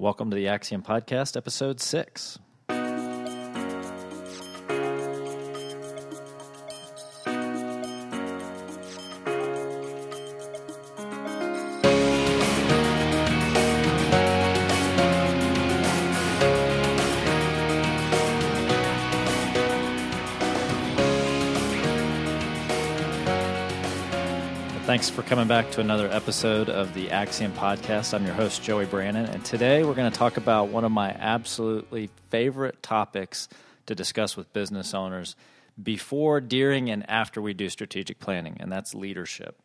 Welcome to the Axiom Podcast, episode six. Thanks for coming back to another episode of the Axiom Podcast. I'm your host, Joey Brannon, and today we're going to talk about one of my absolutely favorite topics to discuss with business owners before, during, and after we do strategic planning, and that's leadership.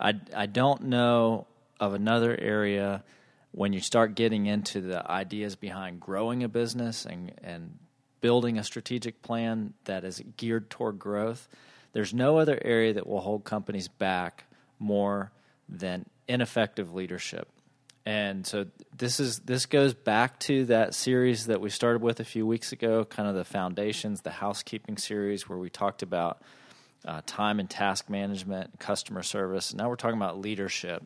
I, I don't know of another area when you start getting into the ideas behind growing a business and, and building a strategic plan that is geared toward growth. There's no other area that will hold companies back more than ineffective leadership. And so this is this goes back to that series that we started with a few weeks ago, kind of the foundations, the housekeeping series, where we talked about uh, time and task management, customer service. Now we're talking about leadership,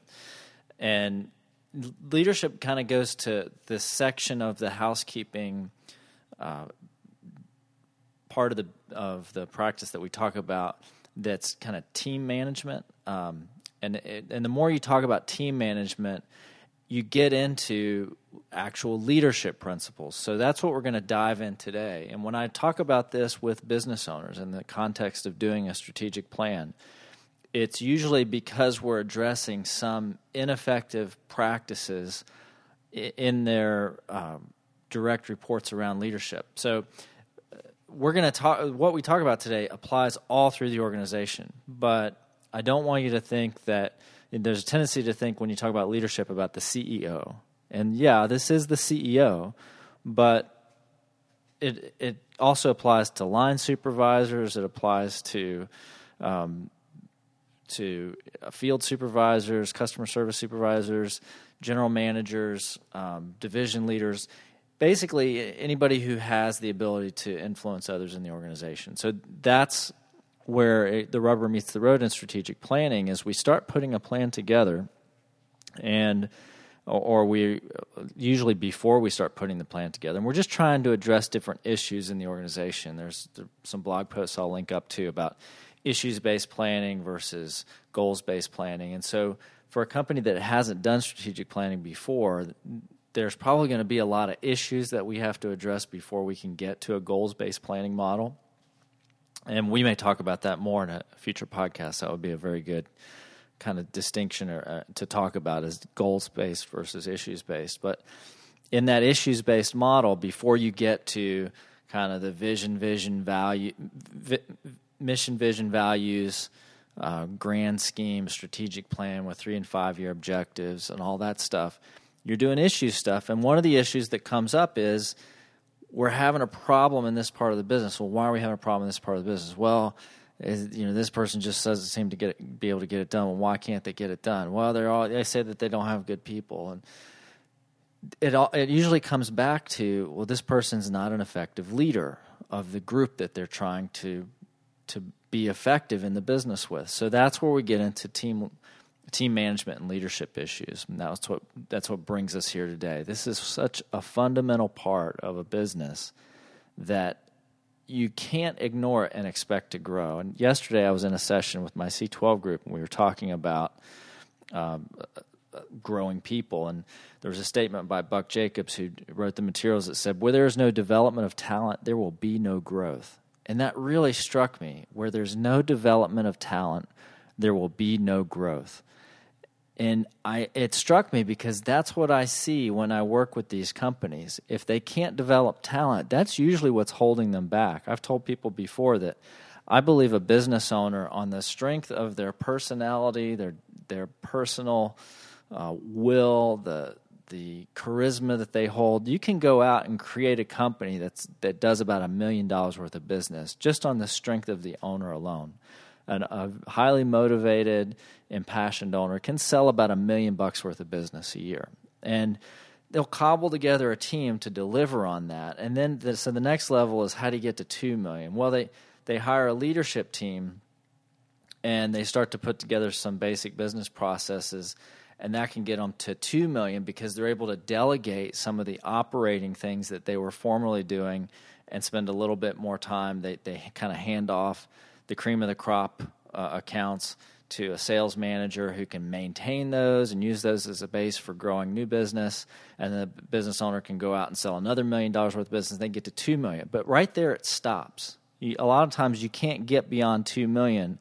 and leadership kind of goes to this section of the housekeeping uh, part of the of the practice that we talk about. That's kind of team management. Um, and and the more you talk about team management, you get into actual leadership principles. So that's what we're going to dive in today. And when I talk about this with business owners in the context of doing a strategic plan, it's usually because we're addressing some ineffective practices in their um, direct reports around leadership. So uh, we're going to talk what we talk about today applies all through the organization, but I don't want you to think that there's a tendency to think when you talk about leadership about the CEO. And yeah, this is the CEO, but it it also applies to line supervisors. It applies to um, to field supervisors, customer service supervisors, general managers, um, division leaders. Basically, anybody who has the ability to influence others in the organization. So that's where it, the rubber meets the road in strategic planning is we start putting a plan together and or we usually before we start putting the plan together and we're just trying to address different issues in the organization. There's, there's some blog posts i'll link up to about issues based planning versus goals based planning. And so for a company that hasn't done strategic planning before there's probably going to be a lot of issues that we have to address before we can get to a goals based planning model and we may talk about that more in a future podcast. That would be a very good kind of distinction or, uh, to talk about is goals based versus issues based. But in that issues based model, before you get to kind of the vision, vision, value, vi- mission, vision, values, uh, grand scheme, strategic plan with three and five year objectives, and all that stuff, you're doing issue stuff. And one of the issues that comes up is we're having a problem in this part of the business. Well, why are we having a problem in this part of the business? Well, is, you know, this person just doesn't seem to get it, be able to get it done. Well, why can't they get it done? Well, they're all they say that they don't have good people, and it all it usually comes back to well, this person's not an effective leader of the group that they're trying to to be effective in the business with. So that's where we get into team team management and leadership issues. And that's what that's what brings us here today. This is such a fundamental part of a business that you can't ignore it and expect to grow. And yesterday I was in a session with my C12 group and we were talking about um, growing people. And there was a statement by Buck Jacobs who wrote the materials that said, Where there is no development of talent, there will be no growth. And that really struck me. Where there's no development of talent, there will be no growth and I it struck me because that's what I see when I work with these companies. If they can't develop talent, that's usually what's holding them back. I've told people before that I believe a business owner on the strength of their personality, their their personal uh, will, the the charisma that they hold, you can go out and create a company that's that does about a million dollars worth of business just on the strength of the owner alone an, a highly motivated, impassioned owner can sell about a million bucks worth of business a year. And they'll cobble together a team to deliver on that. And then, the, so the next level is how do you get to two million? Well, they they hire a leadership team, and they start to put together some basic business processes. and that can get them to 2 million because they're able to delegate some of the operating things that they were formerly doing and spend a little bit more time they they kind of hand off the cream of the crop uh, accounts to a sales manager who can maintain those and use those as a base for growing new business and the business owner can go out and sell another million dollars worth of business they get to 2 million. But right there it stops. You, a lot of times you can't get beyond 2 million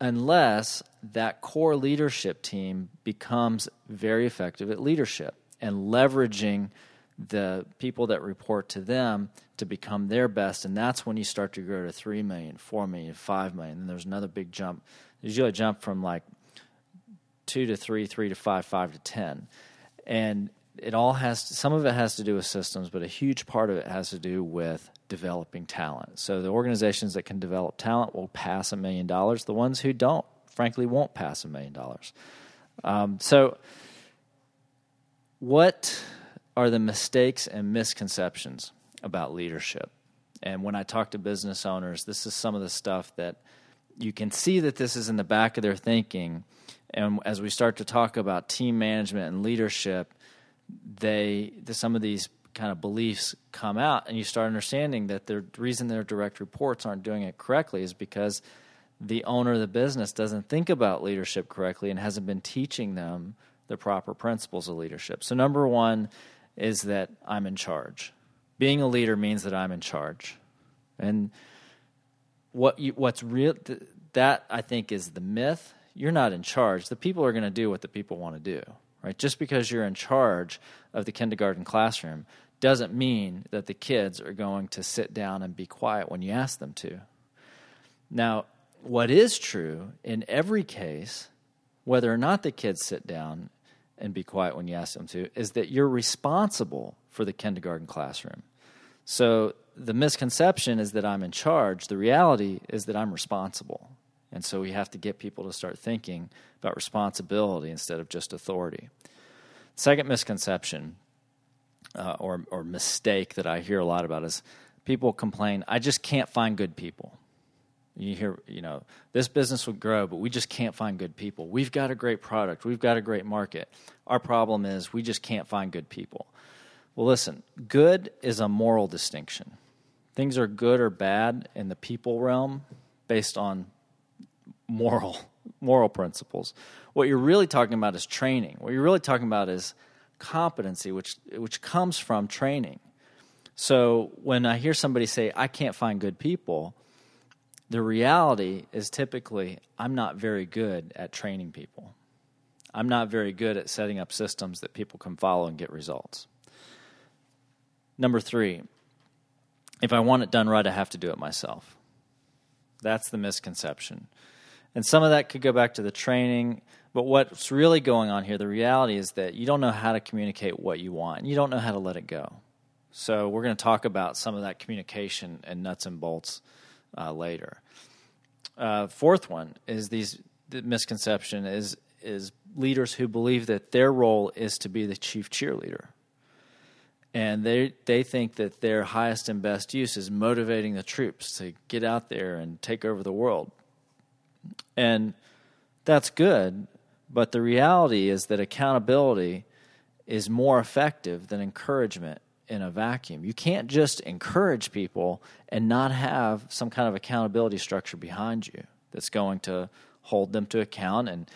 unless that core leadership team becomes very effective at leadership and leveraging the people that report to them to become their best. And that's when you start to grow to 3 million 4 million 5 million. And there's another big jump usually a jump from like 2 to 3 3 to 5 5 to 10 and it all has to, some of it has to do with systems but a huge part of it has to do with developing talent. So the organizations that can develop talent will pass a million dollars. The ones who don't frankly won't pass a million dollars. Um, so what are the mistakes and misconceptions about leadership. And when I talk to business owners, this is some of the stuff that you can see that this is in the back of their thinking. And as we start to talk about team management and leadership, they some of these kind of beliefs come out, and you start understanding that the reason their direct reports aren't doing it correctly is because the owner of the business doesn't think about leadership correctly and hasn't been teaching them the proper principles of leadership. So, number one is that I'm in charge. Being a leader means that I'm in charge. And what you, what's real that I think is the myth. You're not in charge. The people are going to do what the people want to do, right? Just because you're in charge of the kindergarten classroom doesn't mean that the kids are going to sit down and be quiet when you ask them to. Now, what is true in every case, whether or not the kids sit down and be quiet when you ask them to, is that you're responsible for the kindergarten classroom. So the misconception is that I'm in charge. The reality is that I'm responsible. And so we have to get people to start thinking about responsibility instead of just authority. Second misconception uh, or, or mistake that I hear a lot about is people complain, I just can't find good people. You hear, you know, this business would grow, but we just can't find good people. We've got a great product, we've got a great market. Our problem is we just can't find good people. Well, listen, good is a moral distinction. Things are good or bad in the people realm based on moral moral principles. What you're really talking about is training. What you're really talking about is competency, which which comes from training. So when I hear somebody say, "I can't find good people," The reality is typically I'm not very good at training people. I'm not very good at setting up systems that people can follow and get results. Number three, if I want it done right, I have to do it myself. That's the misconception. And some of that could go back to the training, but what's really going on here, the reality is that you don't know how to communicate what you want, you don't know how to let it go. So, we're going to talk about some of that communication and nuts and bolts uh, later. Uh, fourth one is these the misconception is is leaders who believe that their role is to be the chief cheerleader, and they they think that their highest and best use is motivating the troops to get out there and take over the world, and that's good. But the reality is that accountability is more effective than encouragement in a vacuum. You can't just encourage people and not have some kind of accountability structure behind you that's going to hold them to account and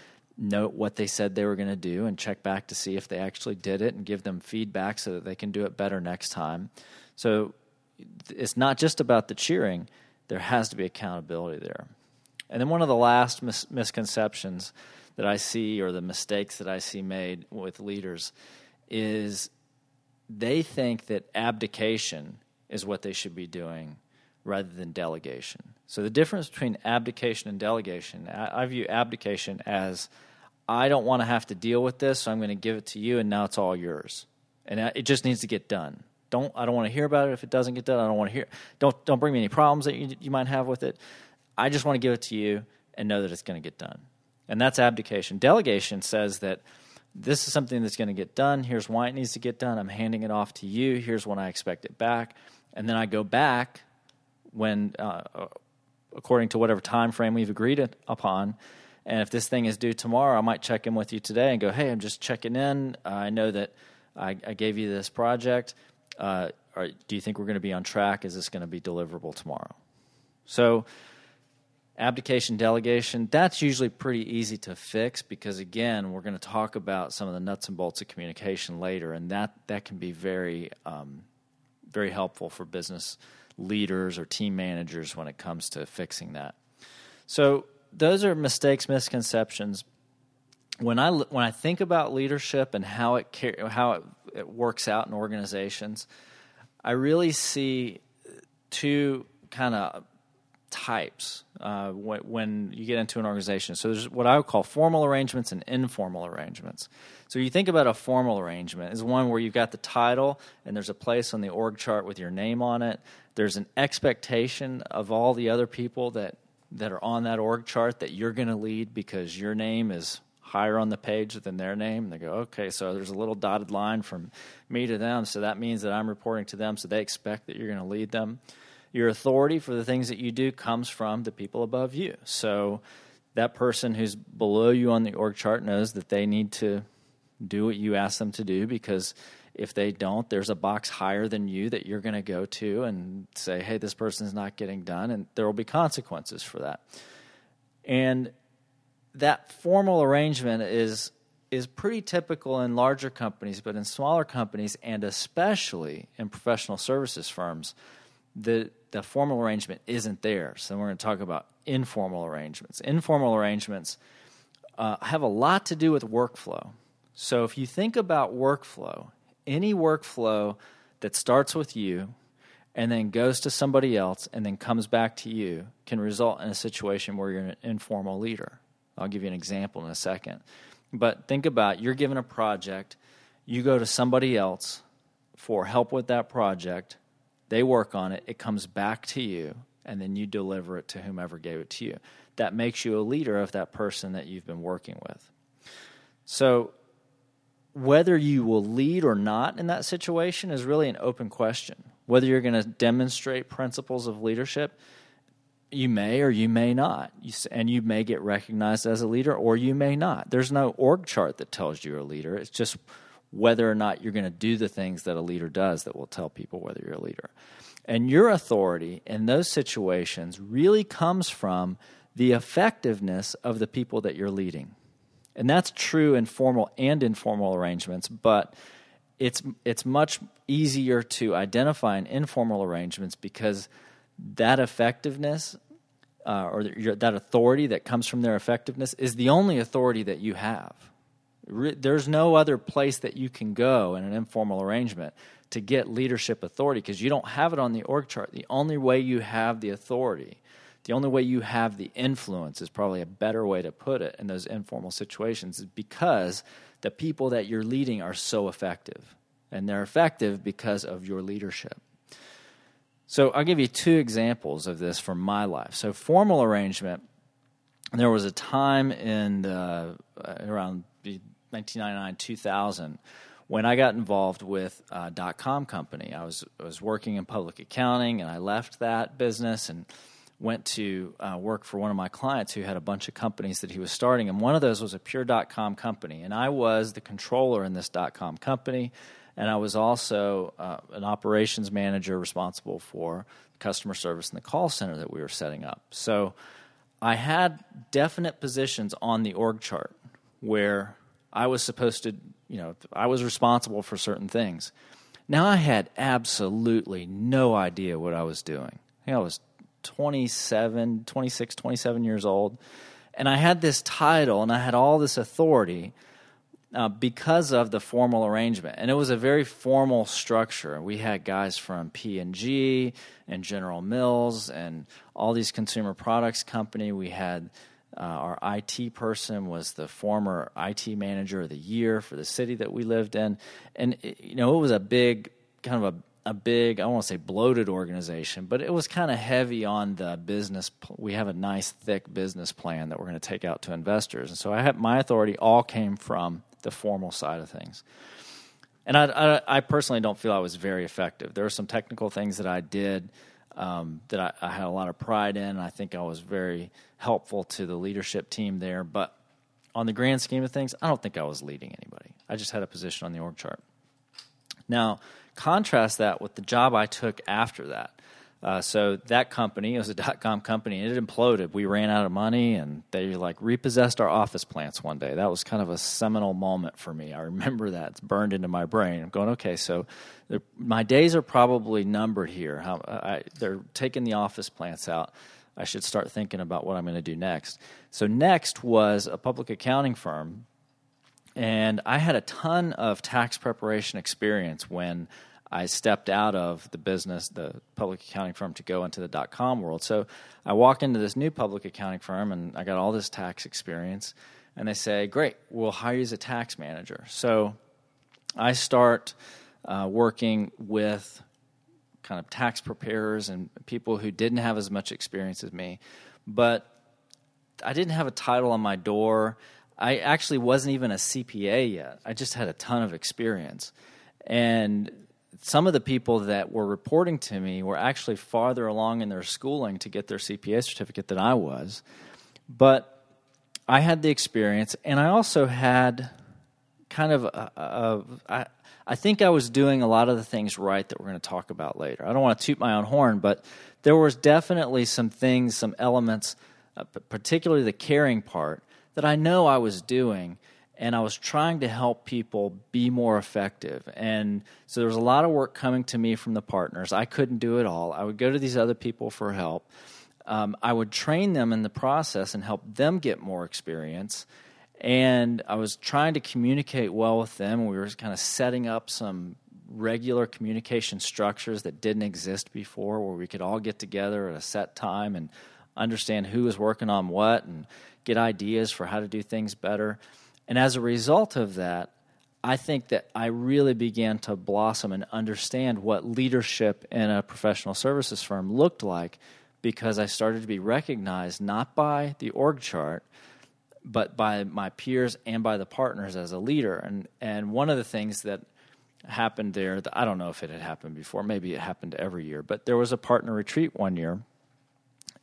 note what they said they were going to do and check back to see if they actually did it and give them feedback so that they can do it better next time. So it's not just about the cheering, there has to be accountability there. And then one of the last mis- misconceptions that I see or the mistakes that I see made with leaders is they think that abdication is what they should be doing rather than delegation. So the difference between abdication and delegation, I, view abdication as I don't want to have to deal with this, so I'm going to give it to you, and now it's all yours, and it just needs to get done. Don't I don't want to hear about it if it doesn't get done. I don't want to hear. Don't don't bring me any problems that you, you might have with it. I just want to give it to you and know that it's going to get done, and that's abdication. Delegation says that this is something that's going to get done. Here's why it needs to get done. I'm handing it off to you. Here's when I expect it back, and then I go back when, uh, according to whatever time frame we've agreed upon, And if this thing is due tomorrow, I might check in with you today and go, hey, I'm just checking in. I know that I, I, gave you this project. Uh, do you think we're going to be on track? Is this going to be deliverable tomorrow? So, abdication, delegation, that's usually pretty easy to fix because, again, we're going to talk about some of the nuts and bolts of communication later, and that, that can be very, um, very helpful for business leaders or team managers when it comes to fixing that. So, those are mistakes, misconceptions. When I when I think about leadership and how it how it, it works out in organizations, I really see two kind of types uh, when, when, you get into an organization. So there's what I would call formal arrangements and informal arrangements. So you think about a formal arrangement is one where you've got the title and there's a place on the org chart with your name on it. There's an expectation of all the other people that that are on that org chart that you're going to lead because your name is higher on the page than their name. They go, okay, so there's a little dotted line from me to them. So that means that I'm reporting to them. So they expect that you're going to lead them. Your authority for the things that you do comes from the people above you. So that person who's below you on the org chart knows that they need to do what you ask them to do because if they don't, there's a box higher than you that you're going to go to and say, hey, this person's not getting done, and there will be consequences for that. And that formal arrangement is is pretty typical in larger companies, but in smaller companies and especially in professional services firms, the the formal arrangement isn't there. So we're going to talk about informal arrangements. Informal arrangements uh, have a lot to do with workflow. So if you think about workflow, any workflow that starts with you and then goes to somebody else and then comes back to you can result in a situation where you're an informal leader. I'll give you an example in a second. But think about you're given a project, you go to somebody else for help with that project, they work on it, it comes back to you, and then you deliver it to whomever gave it to you. That makes you a leader of that person that you've been working with. So whether you will lead or not in that situation is really an open question. Whether you're going to demonstrate principles of leadership, you may or you may not. and you may get recognized as a leader or you may not. There's no org chart that tells you you're a leader. It's just whether or not you're going to do the things that a leader does that will tell people whether you're a leader. And your authority in those situations really comes from the effectiveness of the people that you're leading. And that's true in formal and informal arrangements, but it's it's much easier to identify in informal arrangements because that effectiveness uh, or your, that authority that comes from their effectiveness is the only authority that you have. Re- there's no other place that you can go in an informal arrangement to get leadership authority because you don't have it on the org chart. The only way you have the authority the only way you have the influence is probably a better way to put it in those informal situations is because the people that you're leading are so effective and they're effective because of your leadership. So i'll give you two examples of this from my life. So formal arrangement there was a time in uh, around 1999 2000 when I got involved with a dot com company, I was I was working in public accounting, and I left that business and went to uh, work for one of my clients who had a bunch of companies that he was starting, and one of those was a pure dot com company. And I was the controller in this dot com company, and I was also uh, an operations manager responsible for customer service in the call center that we were setting up. So I had definite positions on the org chart where I was supposed to, you know, I was responsible for certain things. Now I had absolutely no idea what I was doing. I, I was 27, 26, 27 years old. And I had this title and I had all this authority uh, because of the formal arrangement. And it was a very formal structure. We had guys from P&G and General Mills and all these consumer products company. We had uh, our IT person was the former IT manager of the year for the city that we lived in. And, you know, it was a big kind of a a big, I want to say bloated organization, but it was kind of heavy on the business. We have a nice thick business plan that we're going to take out to investors, and so I have my authority all came from the formal side of things. And I, I, I personally don't feel I was very effective. There were some technical things that I did um, that I, I, had a lot of pride in. I think I was very helpful to the leadership team there. But on the grand scheme of things, I don't think I was leading anybody. I just had a position on the org chart. Now, contrast that with the job I took after that. Uh, so that company it was a dot com company and it imploded. We ran out of money and they like repossessed our office plants one day. That was kind of a seminal moment for me. I remember that it's burned into my brain. I'm going okay, so my days are probably numbered here. How, I, they're taking the office plants out. I should start thinking about what I'm going to do next. So next was a public accounting firm, and I had a ton of tax preparation experience when I stepped out of the business, the public accounting firm, to go into the dot com world. So I walk into this new public accounting firm and I got all this tax experience. And they say, Great, we'll hire you as a tax manager. So I start uh, working with kind of tax preparers and people who didn't have as much experience as me. But I didn't have a title on my door. I actually wasn't even a CPA yet. I just had a ton of experience. And some of the people that were reporting to me were actually farther along in their schooling to get their CPA certificate than I was. But I had the experience, and I also had kind of a, a, I, I think I was doing a lot of the things right that we're going to talk about later. I don't want to toot my own horn, but there was definitely some things, some elements, uh, particularly the caring part, that I know I was doing and I was trying to help people be more effective. And so there was a lot of work coming to me from the partners. I couldn't do it all. I would go to these other people for help. Um, I would train them in the process and help them get more experience. And I was trying to communicate well with them. We were kind of setting up some regular communication structures that didn't exist before, where we could all get together at a set time and understand who was working on what and get ideas for how to do things better. And as a result of that, I think that I really began to blossom and understand what leadership in a professional services firm looked like because I started to be recognized not by the org chart, but by my peers and by the partners as a leader. And and one of the things that happened there, that I don't know if it had happened before, maybe it happened every year, but there was a partner retreat one year,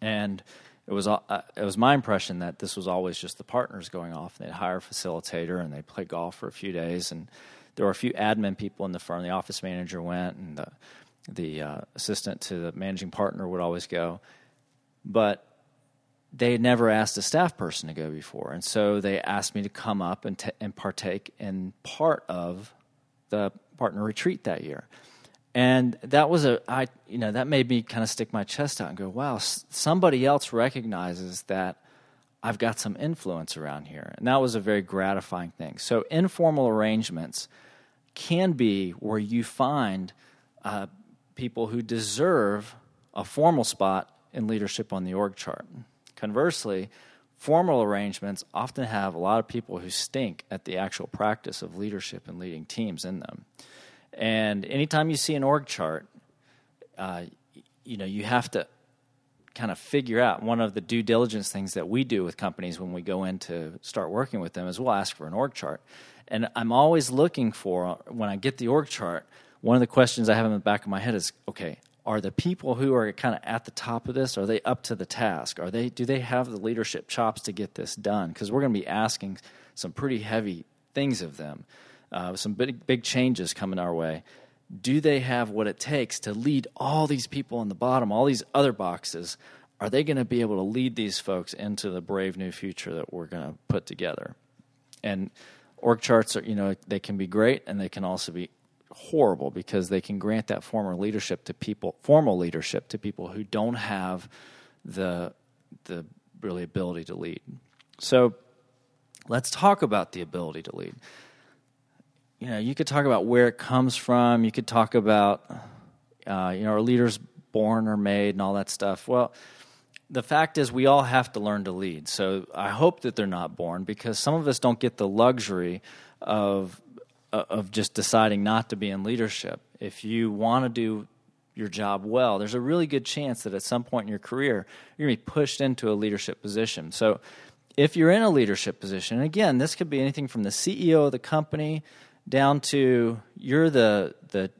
and it was uh, it was my impression that this was always just the partners going off. They'd hire a facilitator and they play golf for a few days, and there were a few admin people in the firm. The office manager went, and the the uh, assistant to the managing partner would always go, but they had never asked a staff person to go before, and so they asked me to come up and t- and partake in part of the partner retreat that year and that was a i you know that made me kind of stick my chest out and go wow somebody else recognizes that i've got some influence around here. And that was a very gratifying thing. So informal arrangements can be where you find uh, people who deserve a formal spot in leadership on the org chart. Conversely formal arrangements often have a lot of people who stink at the actual practice of leadership and leading teams in them and anytime you see an org chart, uh, you know you have to kind of figure out one of the due diligence things that we do with companies when we go in to start working with them is we'll ask for an org chart. And I'm always looking for when I get the org chart. One of the questions I have in the back of my head is, okay, are the people who are kind of at the top of this are they up to the task? Are they do they have the leadership chops to get this done? Because we're going to be asking some pretty heavy things of them uh, some big, big changes coming our way. Do they have what it takes to lead all these people in the bottom, all these other boxes? Are they going to be able to lead these folks into the brave new future that we're going to put together? And org charts are, you know, they can be great and they can also be horrible because they can grant that former leadership to people, formal leadership to people who don't have the the really ability to lead. So let's talk about the ability to lead you know, you could talk about where it comes from. You could talk about, uh, you know, are leaders born or made and all that stuff. Well, the fact is, we all have to learn to lead. So I hope that they're not born because some of us don't get the luxury of uh, of just deciding not to be in leadership. If you want to do your job well, there's a really good chance that at some point in your career you're going to be pushed into a leadership position. So if you're in a leadership position, and again, this could be anything from the CEO of the company down to you're the the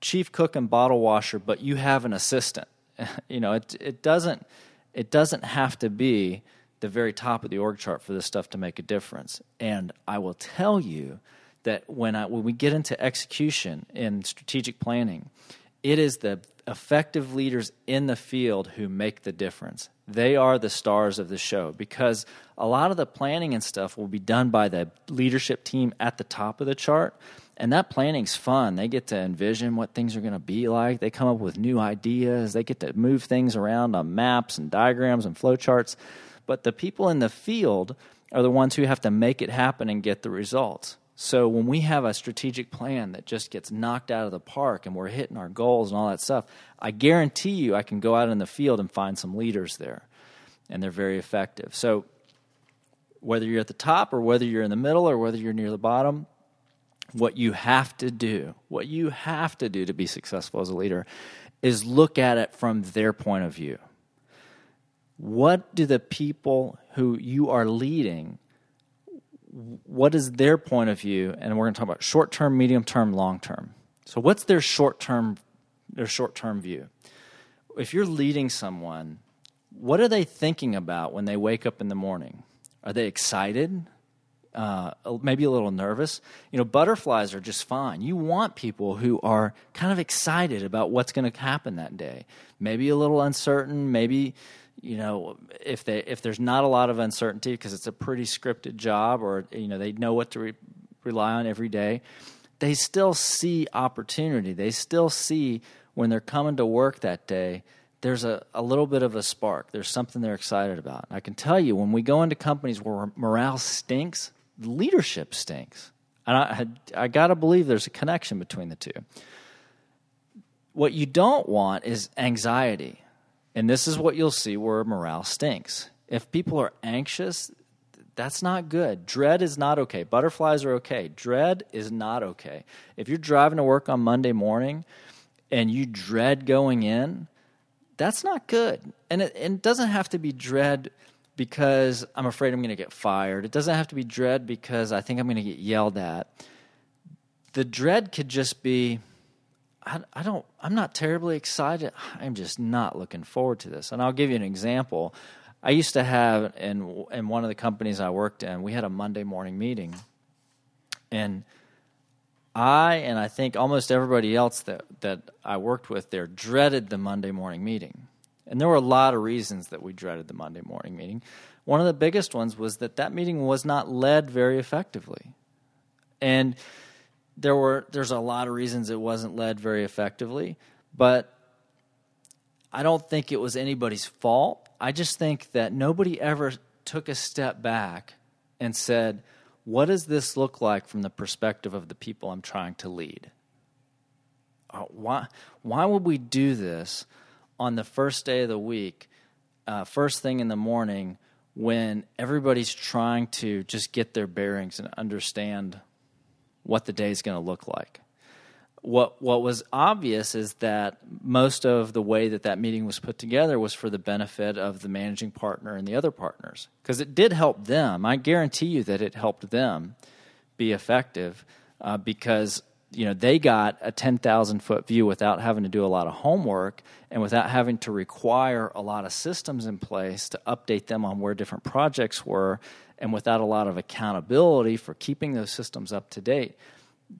chief cook and bottle washer, but you have an assistant, you know, it it doesn't it doesn't have to be the very top of the org chart for this stuff to make a difference. And I will tell you that when I when we get into execution in strategic planning, it is the effective leaders in the field who make the difference. They are the stars of the show because a lot of the planning and stuff will be done by the leadership team at the top of the chart. And that planning's fun. They get to envision what things are going to be like. They come up with new ideas. They get to move things around on maps and diagrams and flowcharts. But the people in the field are the ones who have to make it happen and get the results. So when we have a strategic plan that just gets knocked out of the park and we're hitting our goals and all that stuff, I guarantee you I can go out in the field and find some leaders there. And they're very effective. So whether you're at the top or whether you're in the middle or whether you're near the bottom, what you have to do, what you have to do to be successful as a leader is look at it from their point of view. What do the people who you are leading what is their point of view? And we're going to talk about short term, medium term, long term. So, what's their short term their short term view? If you're leading someone, what are they thinking about when they wake up in the morning? Are they excited? Uh, maybe a little nervous. You know, butterflies are just fine. You want people who are kind of excited about what's going to happen that day. Maybe a little uncertain. Maybe you know if they if there's not a lot of uncertainty because it's a pretty scripted job or you know they know what to re- rely on every day they still see opportunity. They still see when they're coming to work that day there's a, a little bit of a spark. There's something they're excited about. I can tell you when we go into companies where morale stinks leadership stinks. And i, I got to believe there's a connection between the two. What you don't want is anxiety and this is what you'll see where morale stinks. If people are anxious, that's not good. Dread is not okay. Butterflies are okay. Dread is not okay. If you're driving to work on Monday morning and you dread going in, that's not good. And it, and it doesn't have to be dread because I'm afraid I'm going to get fired. It doesn't have to be dread because I think I'm going to get yelled at. The dread could just be I, I don't I'm not terribly excited. I'm just not looking forward to this. And I'll give you an example. I used to have in in one of the companies I worked in, we had a Monday morning meeting. And I and I think almost everybody else that that I worked with there dreaded the Monday morning meeting. And there were a lot of reasons that we dreaded the Monday morning meeting. One of the biggest ones was that that meeting was not led very effectively. And there were there's a lot of reasons it wasn't led very effectively, but I don't think it was anybody's fault. I just think that nobody ever took a step back and said, "What does this look like from the perspective of the people I'm trying to lead?" Uh, why why would we do this on the first day of the week, uh, first thing in the morning, when everybody's trying to just get their bearings and understand what the day is going to look like. What what was obvious is that most of the way that that meeting was put together was for the benefit of the managing partner and the other partners because it did help them. I guarantee you that it helped them be effective uh, because you know they got a 10,000 foot view without having to do a lot of homework and without having to require a lot of systems in place to update them on where different projects were and without a lot of accountability for keeping those systems up to date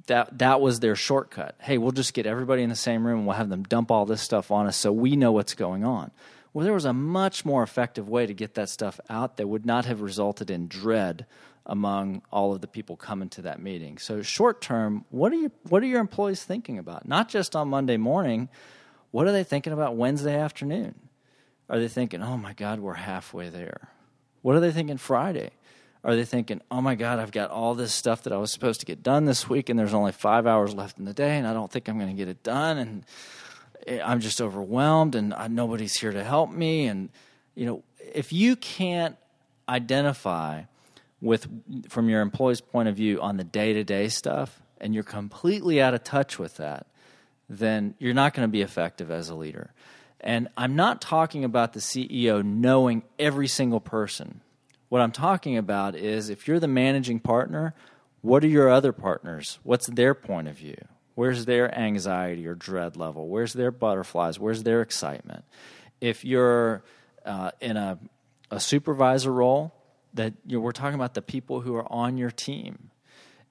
that that was their shortcut. Hey we'll just get everybody in the same room and we'll have them dump all this stuff on us so we know what's going on. Well there was a much more effective way to get that stuff out that would not have resulted in dread among all of the people coming to that meeting. So short term what are you what are your employees thinking about? Not just on monday morning what are they thinking about wednesday afternoon? Are they thinking oh my god we're halfway there. What are they thinking friday are they thinking, oh my God, I've got all this stuff that I was supposed to get done this week, and there's only five hours left in the day, and I don't think I'm going to get it done, and eh, I'm just overwhelmed, and uh, nobody's here to help me. And, you know, if you can't identify with, from your employee's point of view, on the day to day stuff, and you're completely out of touch with that, then you're not going to be effective as a leader. And I'm not talking about the CEO knowing every single person what I'm talking about is if you're the managing partner, what are your other partners? What's their point of view? Where's their anxiety or dread level? Where's their butterflies? Where's their excitement? If you're uh, in a, a supervisor role, that you know, we're talking about the people who are on your team.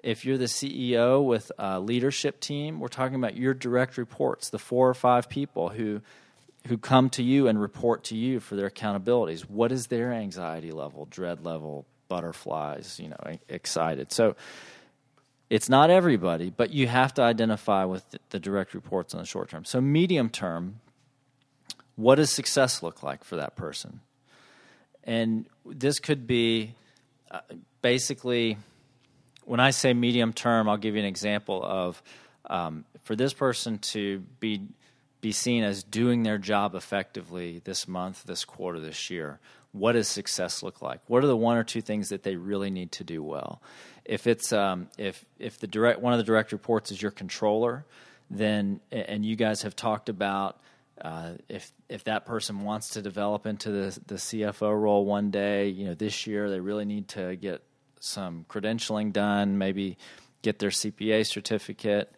If you're the CEO with a leadership team, we're talking about your direct reports, the four or five people who who come to you and report to you for their accountabilities. What is their anxiety level, dread level, butterflies, you know, excited. So it's not everybody, but you have to identify with the direct reports on the short term. So medium term, what does success look like for that person? And this could be uh, basically when I say medium term, I'll give you an example of um, for this person to be be seen as doing their job effectively this month, this quarter, this year. What does success look like? What are the one or two things that they really need to do well? If it's um, if if the direct one of the direct reports is your controller, then and you guys have talked about uh, if if that person wants to develop into the the CFO role one day, you know, this year they really need to get some credentialing done, maybe get their CPA certificate.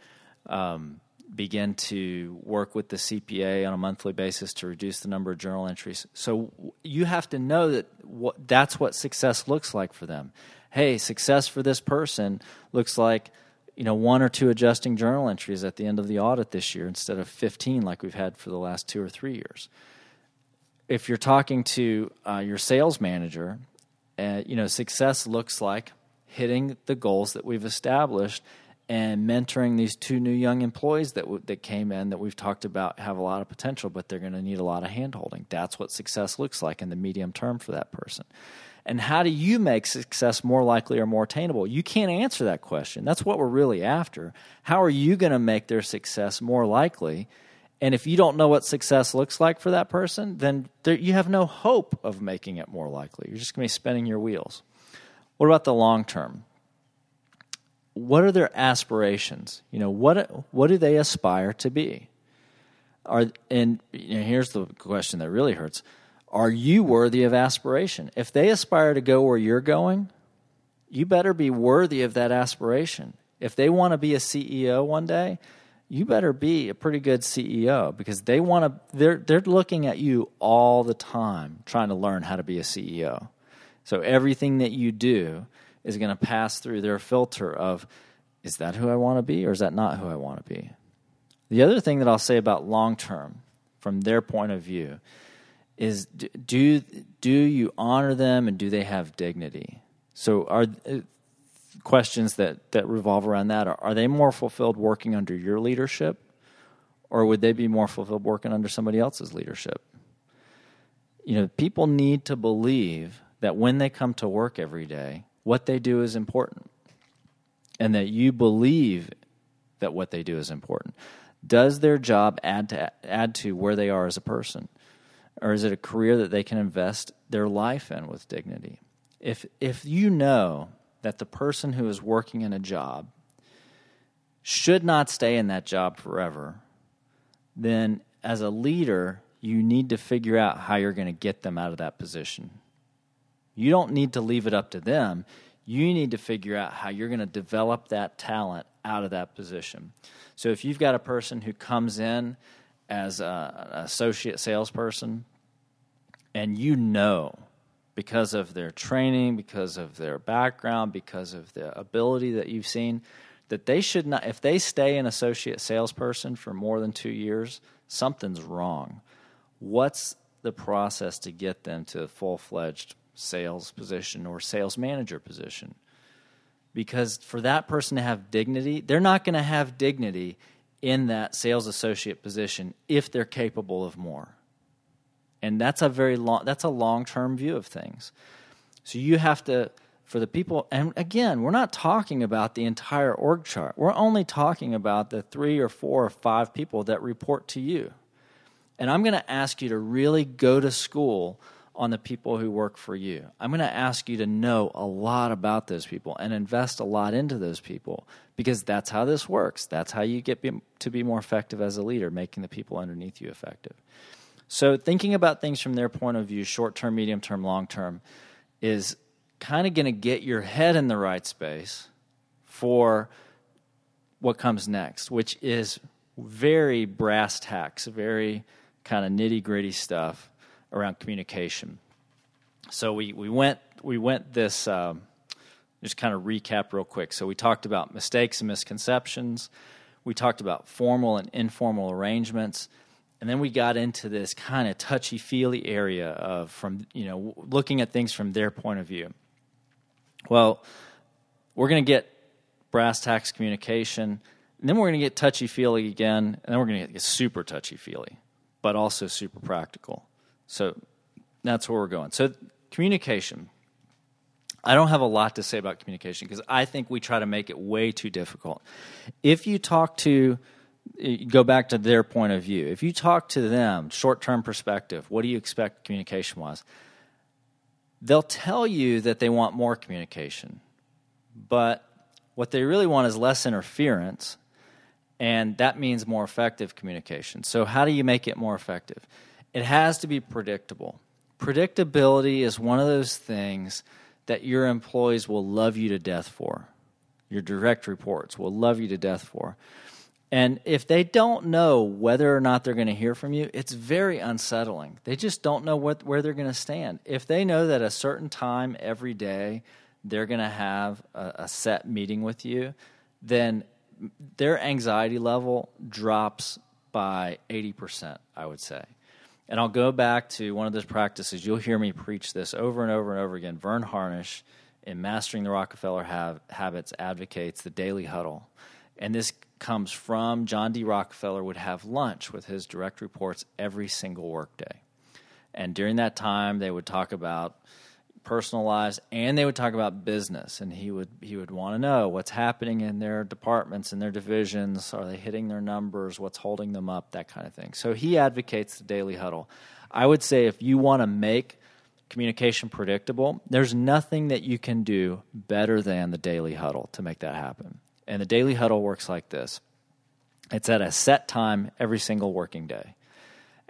Um, begin to work with the CPA on a monthly basis to reduce the number of journal entries. So you have to know that what, that's what success looks like for them. Hey, success for this person looks like you know one or two adjusting journal entries at the end of the audit this year instead of 15 like we've had for the last two or three years. If you're talking to uh, your sales manager, uh, you know success looks like hitting the goals that we've established and mentoring these two new young employees that w- that came in that we've talked about have a lot of potential, but they're going to need a lot of handholding. That's what success looks like in the medium term for that person. And how do you make success more likely or more attainable? You can't answer that question. That's what we're really after. How are you going to make their success more likely? And if you don't know what success looks like for that person, then there, you have no hope of making it more likely. You're just going to be spinning your wheels. What about the long term? What are their aspirations? You know, what what do they aspire to be? Are and you know, here's the question that really hurts: Are you worthy of aspiration? If they aspire to go where you're going, you better be worthy of that aspiration. If they want to be a CEO one day, you better be a pretty good CEO because they want to. They're they're looking at you all the time, trying to learn how to be a CEO. So everything that you do is going to pass through their filter of is that who I want to be or is that not who I want to be? The other thing that I'll say about long term from their point of view is do do you honor them and do they have dignity? So are uh, questions that that revolve around that are, are they more fulfilled working under your leadership or would they be more fulfilled working under somebody else's leadership? You know, people need to believe that when they come to work every day, what they do is important and that you believe that what they do is important. Does their job add to add to where they are as a person? Or is it a career that they can invest their life in with dignity? If if you know that the person who is working in a job should not stay in that job forever, then as a leader, you need to figure out how you're going to get them out of that position. You don't need to leave it up to them. You need to figure out how you're going to develop that talent out of that position. So if you've got a person who comes in as a, an associate salesperson and you know because of their training, because of their background, because of the ability that you've seen, that they should not, if they stay an associate salesperson for more than two years, something's wrong. What's the process to get them to full fledged sales position or sales manager position. Because for that person to have dignity, they're not going to have dignity in that sales associate position if they're capable of more. And that's a very long that's a long-term view of things. So you have to for the people and again, we're not talking about the entire org chart. We're only talking about the 3 or 4 or 5 people that report to you. And I'm going to ask you to really go to school on the people who work for you. I'm going to ask you to know a lot about those people and invest a lot into those people because that's how this works. That's how you get to be more effective as a leader, making the people underneath you effective. So, thinking about things from their point of view, short term, medium term, long term, is kind of going to get your head in the right space for what comes next, which is very brass tacks, very kind of nitty gritty stuff around communication. So we, we went we went this um, just kind of recap real quick. So we talked about mistakes and misconceptions. We talked about formal and informal arrangements. And then we got into this kind of touchy feely area of from you know looking at things from their point of view. Well, we're going to get brass tacks communication, and then we're going to get touchy feely again, and then we're going to get super touchy feely, but also super practical. So that's where we're going. So communication. I don't have a lot to say about communication because I think we try to make it way too difficult. If you talk to, go back to their point of view, if you talk to them, short term perspective, what do you expect communication wise? They'll tell you that they want more communication, but what they really want is less interference, and that means more effective communication. So, how do you make it more effective? It has to be predictable. Predictability is one of those things that your employees will love you to death for. Your direct reports will love you to death for. And if they don't know whether or not they're going to hear from you, it's very unsettling. They just don't know what, where they're going to stand. If they know that a certain time every day they're going to have a, a set meeting with you, then their anxiety level drops by 80%, I would say. And I'll go back to one of those practices. You'll hear me preach this over and over and over again. Verne Harnish, in Mastering the Rockefeller Habits, advocates the daily huddle. And this comes from John D. Rockefeller would have lunch with his direct reports every single workday. And during that time, they would talk about personal lives and they would talk about business and he would he would want to know what's happening in their departments and their divisions. Are they hitting their numbers? What's holding them up? That kind of thing. So he advocates the daily huddle. I would say if you want to make communication predictable there's nothing that you can do better than the daily huddle to make that happen. And the daily huddle works like this. It's at a set time every single working day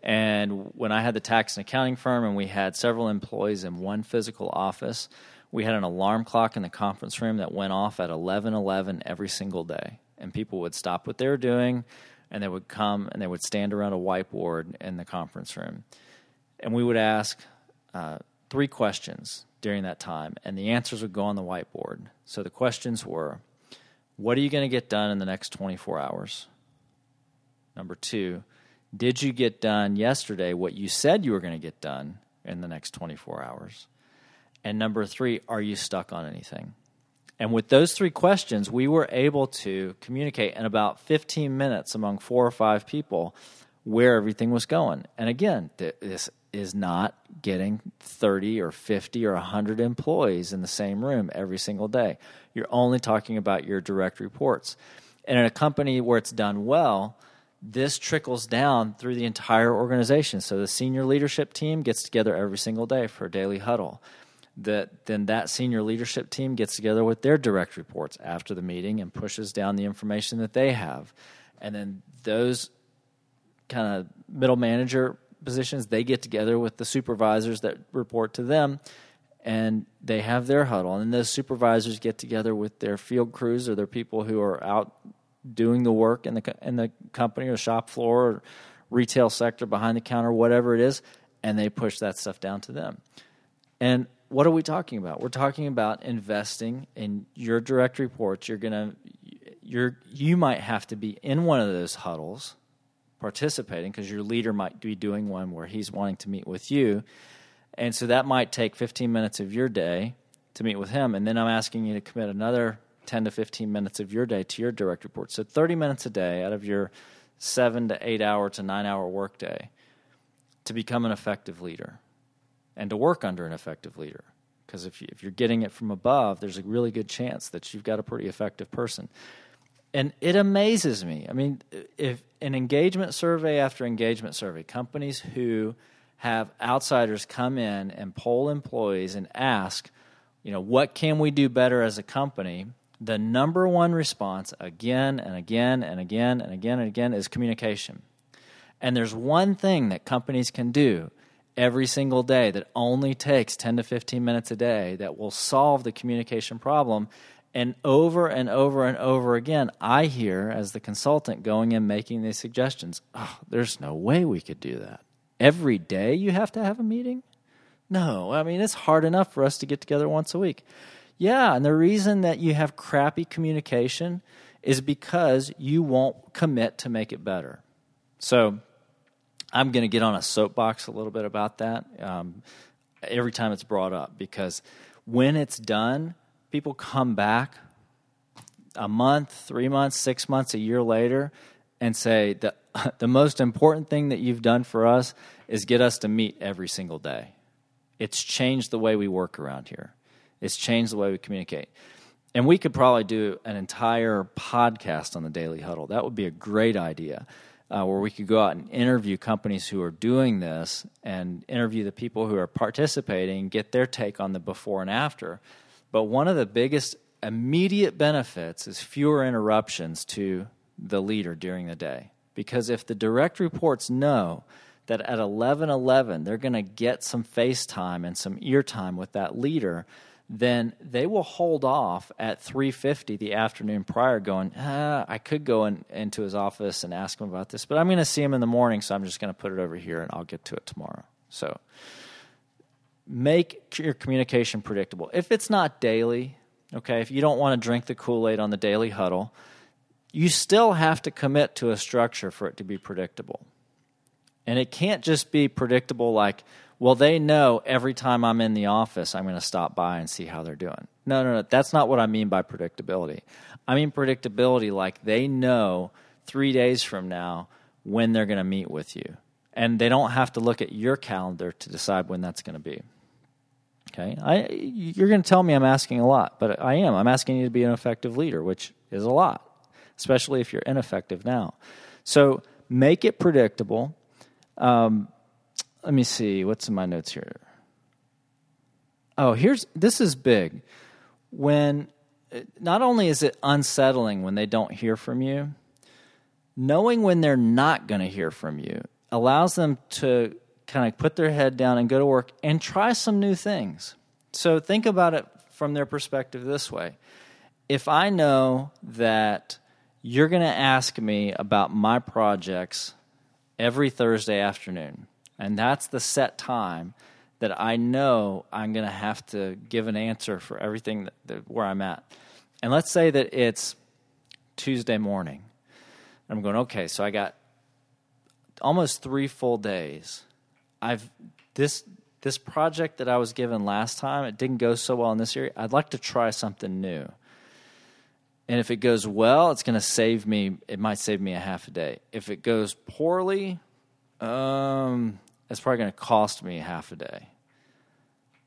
and when I had the tax and accounting firm and we had several employees in one physical office, we had an alarm clock in the conference room that went off at 11:11 every single day. And people would stop what they were doing and they would come and they would stand around a whiteboard in the conference room. And we would ask uh, three questions during that time, and the answers would go on the whiteboard. So the questions were What are you going to get done in the next 24 hours? Number two, did you get done yesterday what you said you were going to get done in the next 24 hours? And number three, are you stuck on anything? And with those three questions, we were able to communicate in about 15 minutes among four or five people where everything was going. And again, this is not getting 30 or 50 or 100 employees in the same room every single day. You're only talking about your direct reports. And in a company where it's done well, this trickles down through the entire organization. So the senior leadership team gets together every single day for a daily huddle. That then that senior leadership team gets together with their direct reports after the meeting and pushes down the information that they have. And then those kind of middle manager positions, they get together with the supervisors that report to them and they have their huddle. And then those supervisors get together with their field crews or their people who are out doing the work in the in the company or shop floor or retail sector behind the counter whatever it is and they push that stuff down to them. And what are we talking about? We're talking about investing in your direct reports. You're going to you're you might have to be in one of those huddles participating because your leader might be doing one where he's wanting to meet with you. And so that might take 15 minutes of your day to meet with him. And then i'm asking you to commit another 10 to 15 minutes of your day to your direct report. So 30 minutes a day out of your seven to eight hour to nine hour workday to become an effective leader and to work under an effective leader. Because if, you, if you're getting it from above, there's a really good chance that you've got a pretty effective person. And it amazes me. I mean, if an engagement survey after engagement survey, companies who have outsiders come in and poll employees and ask, you know, what can we do better as a company? The number one response again and again and again and again and again is communication. And there's one thing that companies can do every single day that only takes 10 to 15 minutes a day that will solve the communication problem, And over and over and over again, I hear as the consultant going in making these suggestions, oh, there's no way we could do that. Every day you have to have a meeting? No, I mean, it's hard enough for us to get together once a week. Yeah, and the reason that you have crappy communication is because you won't commit to make it better. So I'm going to get on a soapbox a little bit about that um, every time it's brought up because when it's done, people come back a month, three months, six months, a year later and say the, the most important thing that you've done for us is get us to meet every single day. It's changed the way we work around here. It's changed the way we communicate. And we could probably do an entire podcast on the Daily Huddle. That would be a great idea. Uh, where we could go out and interview companies who are doing this and interview the people who are participating, get their take on the before and after. But one of the biggest immediate benefits is fewer interruptions to the leader during the day. Because if the direct reports know that at 11:11 they're going to get some face time and some ear time with that leader, then they will hold off at 3:50 the afternoon prior going, ah, I could go in, into his office and ask him about this, but I'm going to see him in the morning, so I'm just going to put it over here and I'll get to it tomorrow. So make your communication predictable. If it's not daily, okay, if you don't want to drink the Kool-Aid on the daily huddle, you still have to commit to a structure for it to be predictable. And it can't just be predictable like, well, they know every time I'm in the office, I'm going to stop by and see how they're doing. No, no, no. That's not what I mean by predictability. I mean predictability like they know three days from now when they're going to meet with you. And they don't have to look at your calendar to decide when that's going to be. Okay, I, you're going to tell me I'm asking a lot, but I am. I'm asking you to be an effective leader, which is a lot especially if you're ineffective now. So make it predictable. Um, let me see. What's in my notes here? Oh, here's this is big. When not only is it unsettling when they don't hear from you, knowing when they're not going to hear from you allows them to kind of put their head down and go to work and try some new things. So think about it from their perspective this way. If I know that you're going to ask me about my projects every Thursday afternoon. And that's the set time that I know I'm going to have to give an answer for everything that, that, where I'm at. And let's say that it's Tuesday morning. I'm going, okay, so I got almost three full days. I've this this project that I was given last time, it didn't go so well in this area. I'd like to try something new. And if it goes well, it's going to save me. It might save me a half a day. If it goes poorly, um, it's probably going to cost me half a day.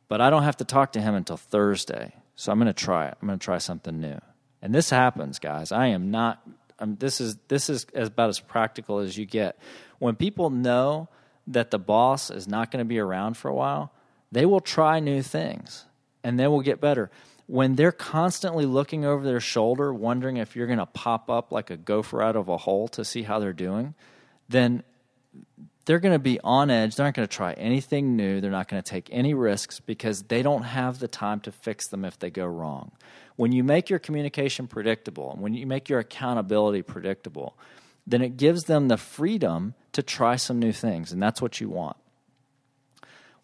But I don't have to talk to him until Thursday. So I'm going to try it. I'm going to try something new. And this happens, guys. I am not. This is this is about as practical as you get. When people know that the boss is not going to be around for a while, they will try new things and they will get better when they're constantly looking over their shoulder, wondering if you're going to pop up like a gopher out of a hole to see how they're doing, then they're going to be on edge. They're not going to try anything new. They're not going to take any risks because they don't have the time to fix them if they go wrong. When you make your communication predictable and when you make your accountability predictable, then it gives them the freedom to try some new things, and that's what you want.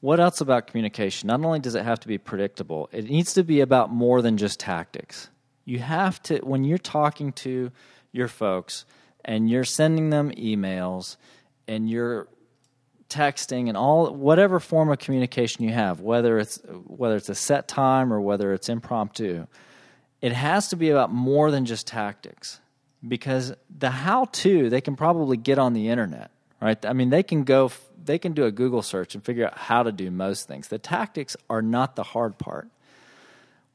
What else about communication? Not only does it have to be predictable, it needs to be about more than just tactics. You have to, when you're talking to your folks and you're sending them emails and you're texting and all whatever form of communication you have, whether it's whether it's a set time or whether it's impromptu, it has to be about more than just tactics. Because the how to they can probably get on the internet, right? I mean, they can go they can do a Google search and figure out how to do most things. The tactics are not the hard part.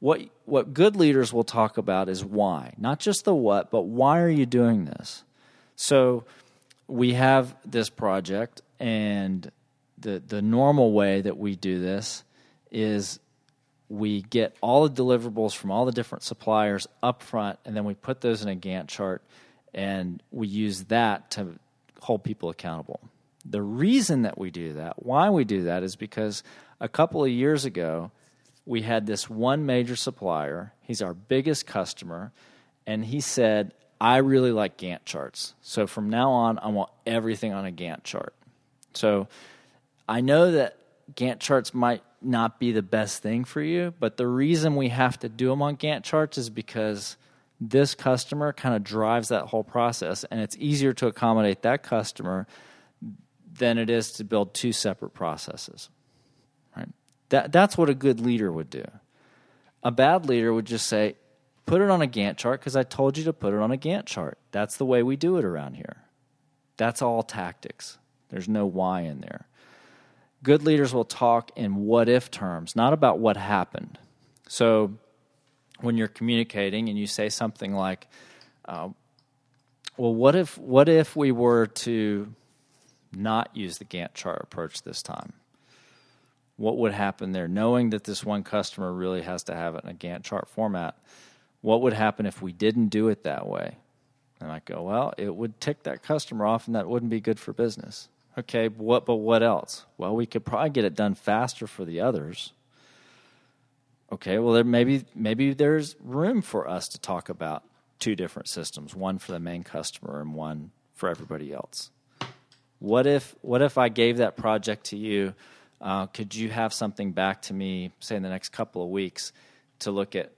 What what good leaders will talk about is why, not just the what, but why are you doing this? So we have this project and the the normal way that we do this is we get all the deliverables from all the different suppliers up front and then we put those in a Gantt chart and we use that to hold people accountable. The reason that we do that, why we do that, is because a couple of years ago, we had this one major supplier. He's our biggest customer, and he said, "I really like Gantt charts. So from now on, I want everything on a Gantt chart." So I know that Gantt charts might not be the best thing for you, but the reason we have to do them on Gantt charts is because this customer kind of drives that whole process, and it's easier to accommodate that customer than it is to build two separate processes. Right? That that's what a good leader would do. A bad leader would just say, "Put it on a Gantt chart because I told you to put it on a Gantt chart. That's the way we do it around here." That's all tactics. There's no why in there. Good leaders will talk in what if terms, not about what happened. So when you're communicating and you say something like, uh, "Well, what if what if we were to not use the Gantt chart approach this time?" What would happen there? Knowing that this one customer really has to have it in a Gantt chart format, what would happen if we didn't do it that way? And I go, well, it would tick that customer off, and that wouldn't be good for business. Okay, what? But what else? Well, we could probably get it done faster for the others okay, well, there maybe maybe there's room for us to talk about two different systems, one for the main customer and one for everybody else. What if what if I gave that project to you? Uh, could you have something back to me, say in the next couple of weeks, to look at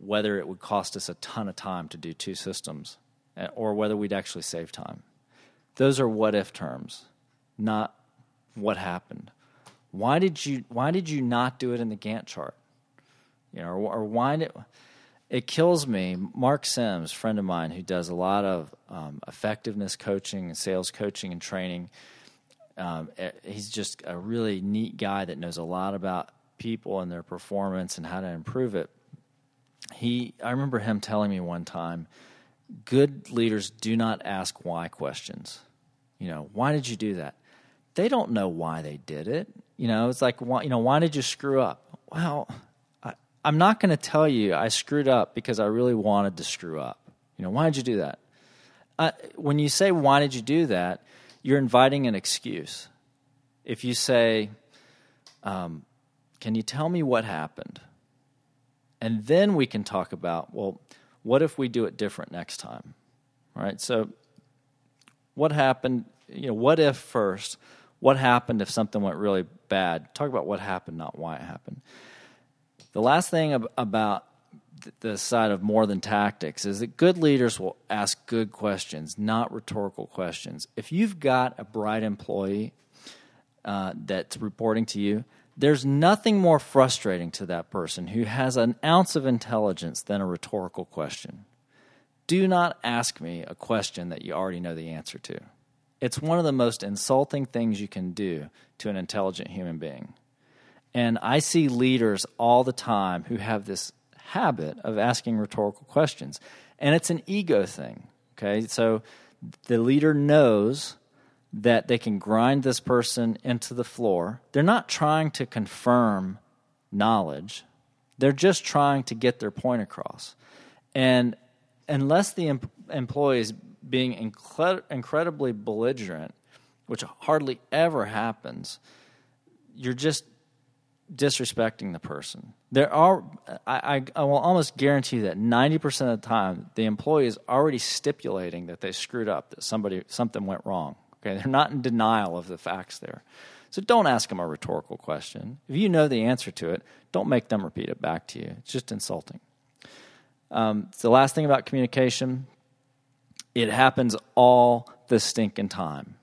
whether it would cost us a ton of time to do two systems, eh, or whether we'd actually save time? Those are what if terms, not what happened. Why did you Why did you not do it in the Gantt chart? you know, or, or why it, it kills me. Mark Sims, friend of mine who does a lot of um, effectiveness coaching and sales coaching and training. Um, eh, he's just a really neat guy that knows a lot about people and their performance and how to improve it. He, I remember him telling me one time, good leaders do not ask why questions. You know, why did you do that? They don't know why they did it. You know, it's like, why, you know, why did you screw up? Well, I'm not going to tell you I screwed up because I really wanted to screw up. You know, why did you do that? Uh, when you say, why did you do that, you're inviting an excuse. If you say, um, can you tell me what happened? And then we can talk about, well, what if we do it different next time? Right? So, what happened? You know, what if first? What happened if something went really bad? Talk about what happened, not why it happened. The last thing ab- about the side of more than tactics is that good leaders will ask good questions, not rhetorical questions. If you've got a bright employee uh, that's reporting to you, there's nothing more frustrating to that person who has an ounce of intelligence than a rhetorical question. Do not ask me a question that you already know the answer to. It's one of the most insulting things you can do to an intelligent human being. And I see leaders all the time who have this habit of asking rhetorical questions. And it's an ego thing. Okay. So the leader knows that they can grind this person into the floor. They're not trying to confirm knowledge, they're just trying to get their point across. And unless the em- employee is being incred- incredibly belligerent, which hardly ever happens, you're just disrespecting the person. There are, I, I, I, will almost guarantee that 90% of the time, the employee is already stipulating that they screwed up, that somebody, something went wrong. Okay, they're not in denial of the facts there. So don't ask them a rhetorical question. If you know the answer to it, don't make them repeat it back to you. It's just insulting. Um, the last thing about communication, it happens all the stinking time.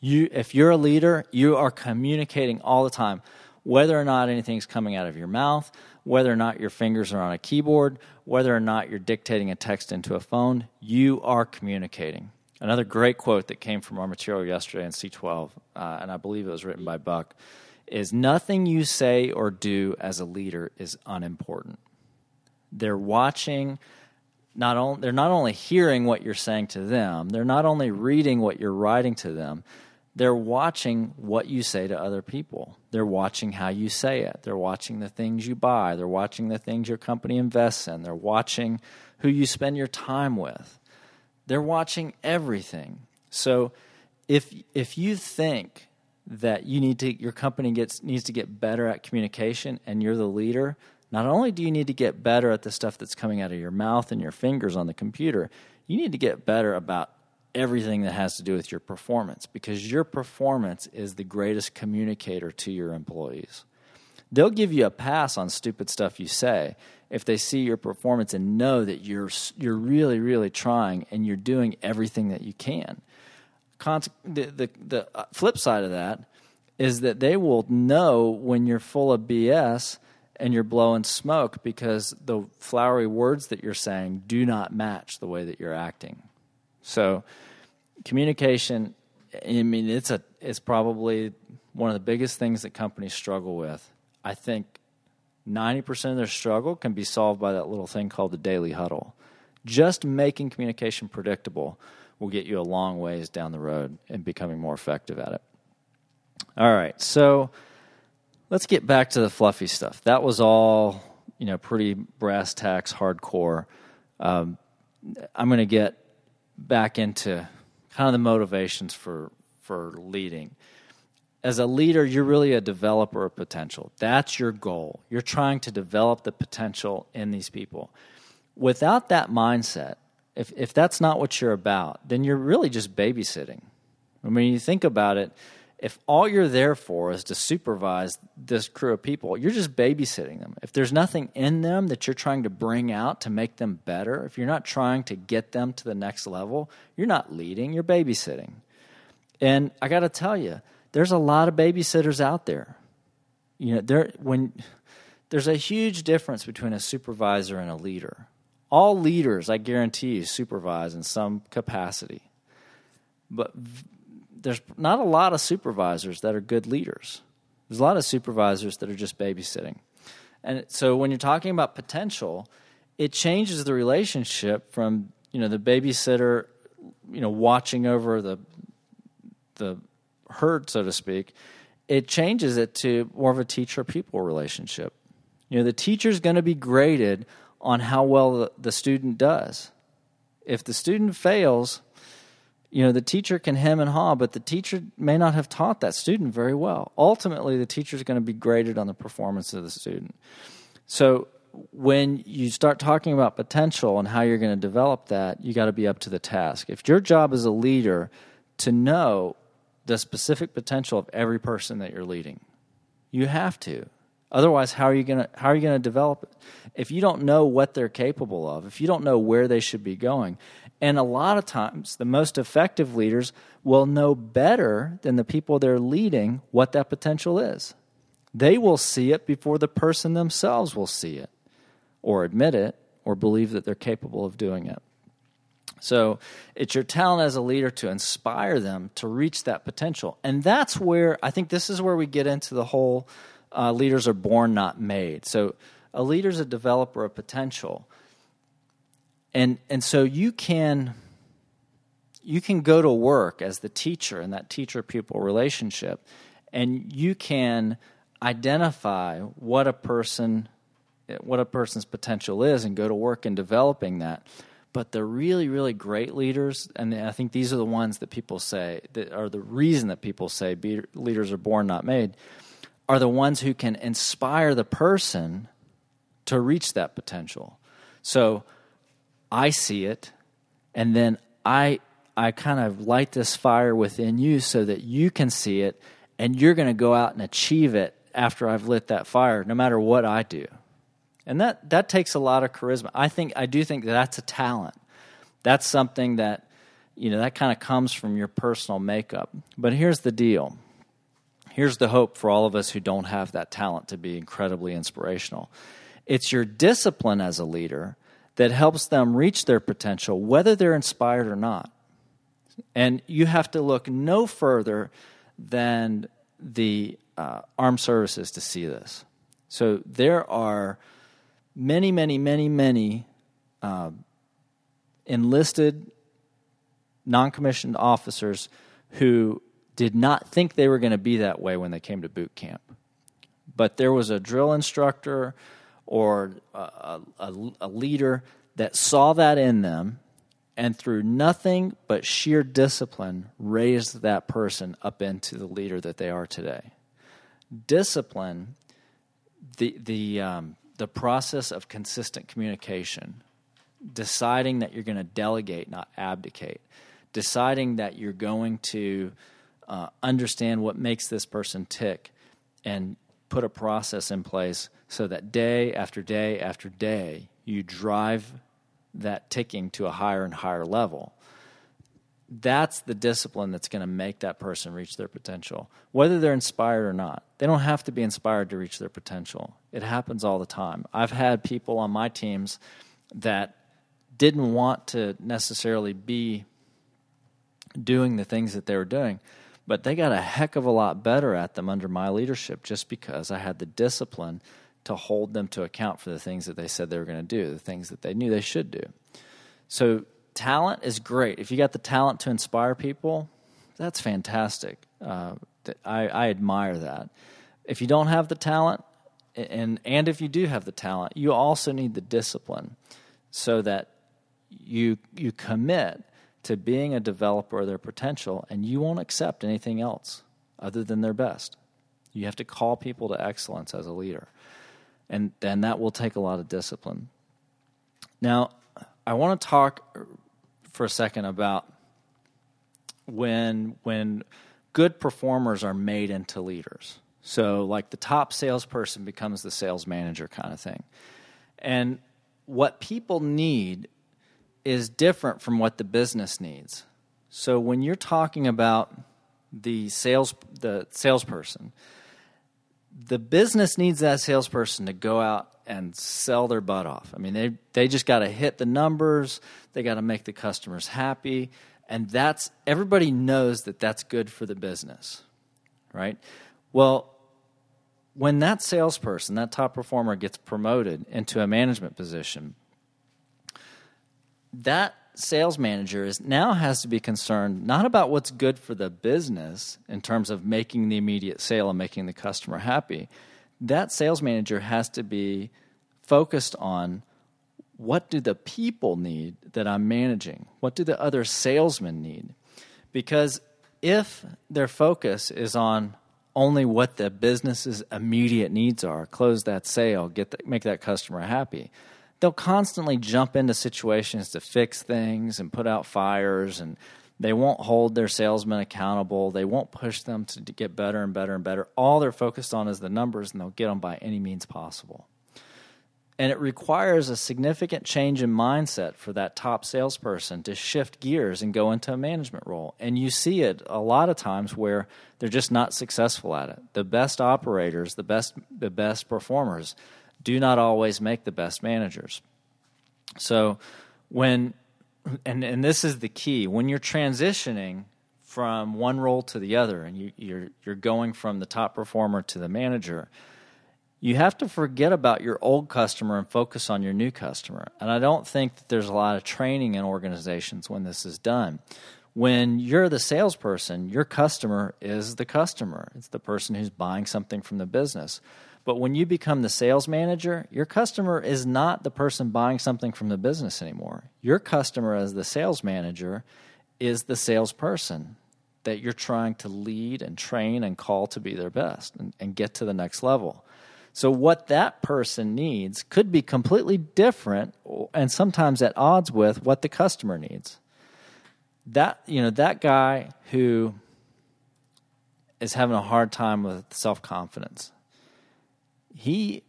You, if you're a leader, you are communicating all the time whether or not anything's coming out of your mouth, whether or not your fingers are on a keyboard, whether or not you're dictating a text into a phone, you are communicating. Another great quote that came from our material yesterday in C12, uh, and I believe it was written by Buck, is nothing you say or do as a leader is unimportant. They're watching not only they're not only hearing what you're saying to them, they're not only reading what you're writing to them, they're watching what you say to other people. They're watching how you say it. They're watching the things you buy. They're watching the things your company invests in. They're watching who you spend your time with. They're watching everything. So if if you think that you need to your company gets needs to get better at communication and you're the leader, not only do you need to get better at the stuff that's coming out of your mouth and your fingers on the computer, you need to get better about everything that has to do with your performance because your performance is the greatest communicator to your employees. They'll give you a pass on stupid stuff you say if they see your performance and know that you're you're really really trying and you're doing everything that you can. the, the the uh, flip side of that is that they will know when you're full of BS and you're blowing smoke because the flowery words that you're saying do not match the way that you're acting. So communication I mean it's a it's probably one of the biggest things that companies struggle with. I think 90% of their struggle can be solved by that little thing called the daily huddle. Just making communication predictable will get you a long ways down the road and becoming more effective at it. All right, so let's get back to the fluffy stuff. That was all, you know, pretty brass tacks, hardcore. Um, I'm going to get back into kind of the motivations for for leading as a leader, you're really a developer of potential. That's your goal. You're trying to develop the potential in these people. Without that mindset, if, if that's not what you're about, then you're really just babysitting. I mean, you think about it, if all you're there for is to supervise this crew of people, you're just babysitting them. If there's nothing in them that you're trying to bring out to make them better, if you're not trying to get them to the next level, you're not leading, you're babysitting. And I got to tell you, there's a lot of babysitters out there. You know, there when there's a huge difference between a supervisor and a leader. All leaders, I guarantee you, supervise in some capacity. But there's not a lot of supervisors that are good leaders. There's a lot of supervisors that are just babysitting. And so when you're talking about potential, it changes the relationship from, you know, the babysitter, you know, watching over the the herd, so to speak, it changes it to more of a teacher pupil relationship. You know, the teacher's going to be graded on how well the, the student does. If the student fails, you know, the teacher can hem and haw, but the teacher may not have taught that student very well. Ultimately, the teacher is going to be graded on the performance of the student. So, when you start talking about potential and how you're going to develop that, you got to be up to the task. If your job as a leader to know the specific potential of every person that you're leading. You have to. Otherwise, how are you gonna how are you gonna develop it? If you don't know what they're capable of, if you don't know where they should be going, and a lot of times the most effective leaders will know better than the people they're leading what that potential is. They will see it before the person themselves will see it, or admit it, or believe that they're capable of doing it. So it's your talent as a leader to inspire them to reach that potential. And that's where I think this is where we get into the whole uh, leaders are born, not made. So a leader is a developer of potential. And, and so you can you can go to work as the teacher in that teacher pupil relationship and you can identify what a person what a person's potential is and go to work in developing that but the really, really great leaders, and I think these are the ones that people say that are the reason that people say leaders are born, not made, are the ones who can inspire the person to reach that potential. So I see it, and then I I kind of light this fire within you so that you can see it, and you're going to go out and achieve it after I've lit that fire, no matter what I do. And that, that takes a lot of charisma. I think I do think that that's a talent. That's something that, you know, that kind of comes from your personal makeup. But here's the deal. Here's the hope for all of us who don't have that talent to be incredibly inspirational. It's your discipline as a leader that helps them reach their potential, whether they're inspired or not. And you have to look no further than the uh, armed services to see this. So there are many, many, many, many uh, enlisted non commissioned officers who did not think they were going to be that way when they came to boot camp. But there was a drill instructor or a, a, a leader that saw that in them and through nothing but sheer discipline raised that person up into the leader that they are today. Discipline, the the um, the process of consistent communication, deciding that you're going to delegate, not abdicate, deciding that you're going to uh, understand what makes this person tick, and put a process in place so that day after day after day you drive that ticking to a higher and higher level. That's the discipline that's going to make that person reach their potential, whether they're inspired or not. They don't have to be inspired to reach their potential. It happens all the time. I've had people on my teams that didn't want to necessarily be doing the things that they were doing, but they got a heck of a lot better at them under my leadership just because I had the discipline to hold them to account for the things that they said they were going to do, the things that they knew they should do. So, talent is great. If you got the talent to inspire people, that's fantastic. Uh, I, I admire that. If you don't have the talent, and and if you do have the talent, you also need the discipline, so that you you commit to being a developer of their potential, and you won't accept anything else other than their best. You have to call people to excellence as a leader and then that will take a lot of discipline. Now, I want to talk for a second about when when good performers are made into leaders. So, like the top salesperson becomes the sales manager kind of thing. And what people need is different from what the business needs. So, when you're talking about the sales the salesperson, the business needs that salesperson to go out and sell their butt off. I mean, they they just got to hit the numbers. They got to make the customers happy, and that's everybody knows that that's good for the business, right? Well, when that salesperson, that top performer, gets promoted into a management position, that sales manager is now has to be concerned not about what's good for the business in terms of making the immediate sale and making the customer happy. That sales manager has to be focused on what do the people need that I'm managing? What do the other salesmen need? Because if their focus is on only what the business's immediate needs are, close that sale, get the, make that customer happy, they'll constantly jump into situations to fix things and put out fires and they won't hold their salesmen accountable. They won't push them to get better and better and better. All they're focused on is the numbers and they'll get them by any means possible. And it requires a significant change in mindset for that top salesperson to shift gears and go into a management role. And you see it a lot of times where they're just not successful at it. The best operators, the best the best performers do not always make the best managers. So when and and this is the key when you're transitioning from one role to the other and you, you're you're going from the top performer to the manager, you have to forget about your old customer and focus on your new customer. And I don't think that there's a lot of training in organizations when this is done. When you're the salesperson, your customer is the customer. It's the person who's buying something from the business. But when you become the sales manager, your customer is not the person buying something from the business anymore. Your customer, as the sales manager, is the salesperson that you're trying to lead and train and call to be their best and, and get to the next level. So, what that person needs could be completely different and sometimes at odds with what the customer needs. That, you know, that guy who is having a hard time with self confidence he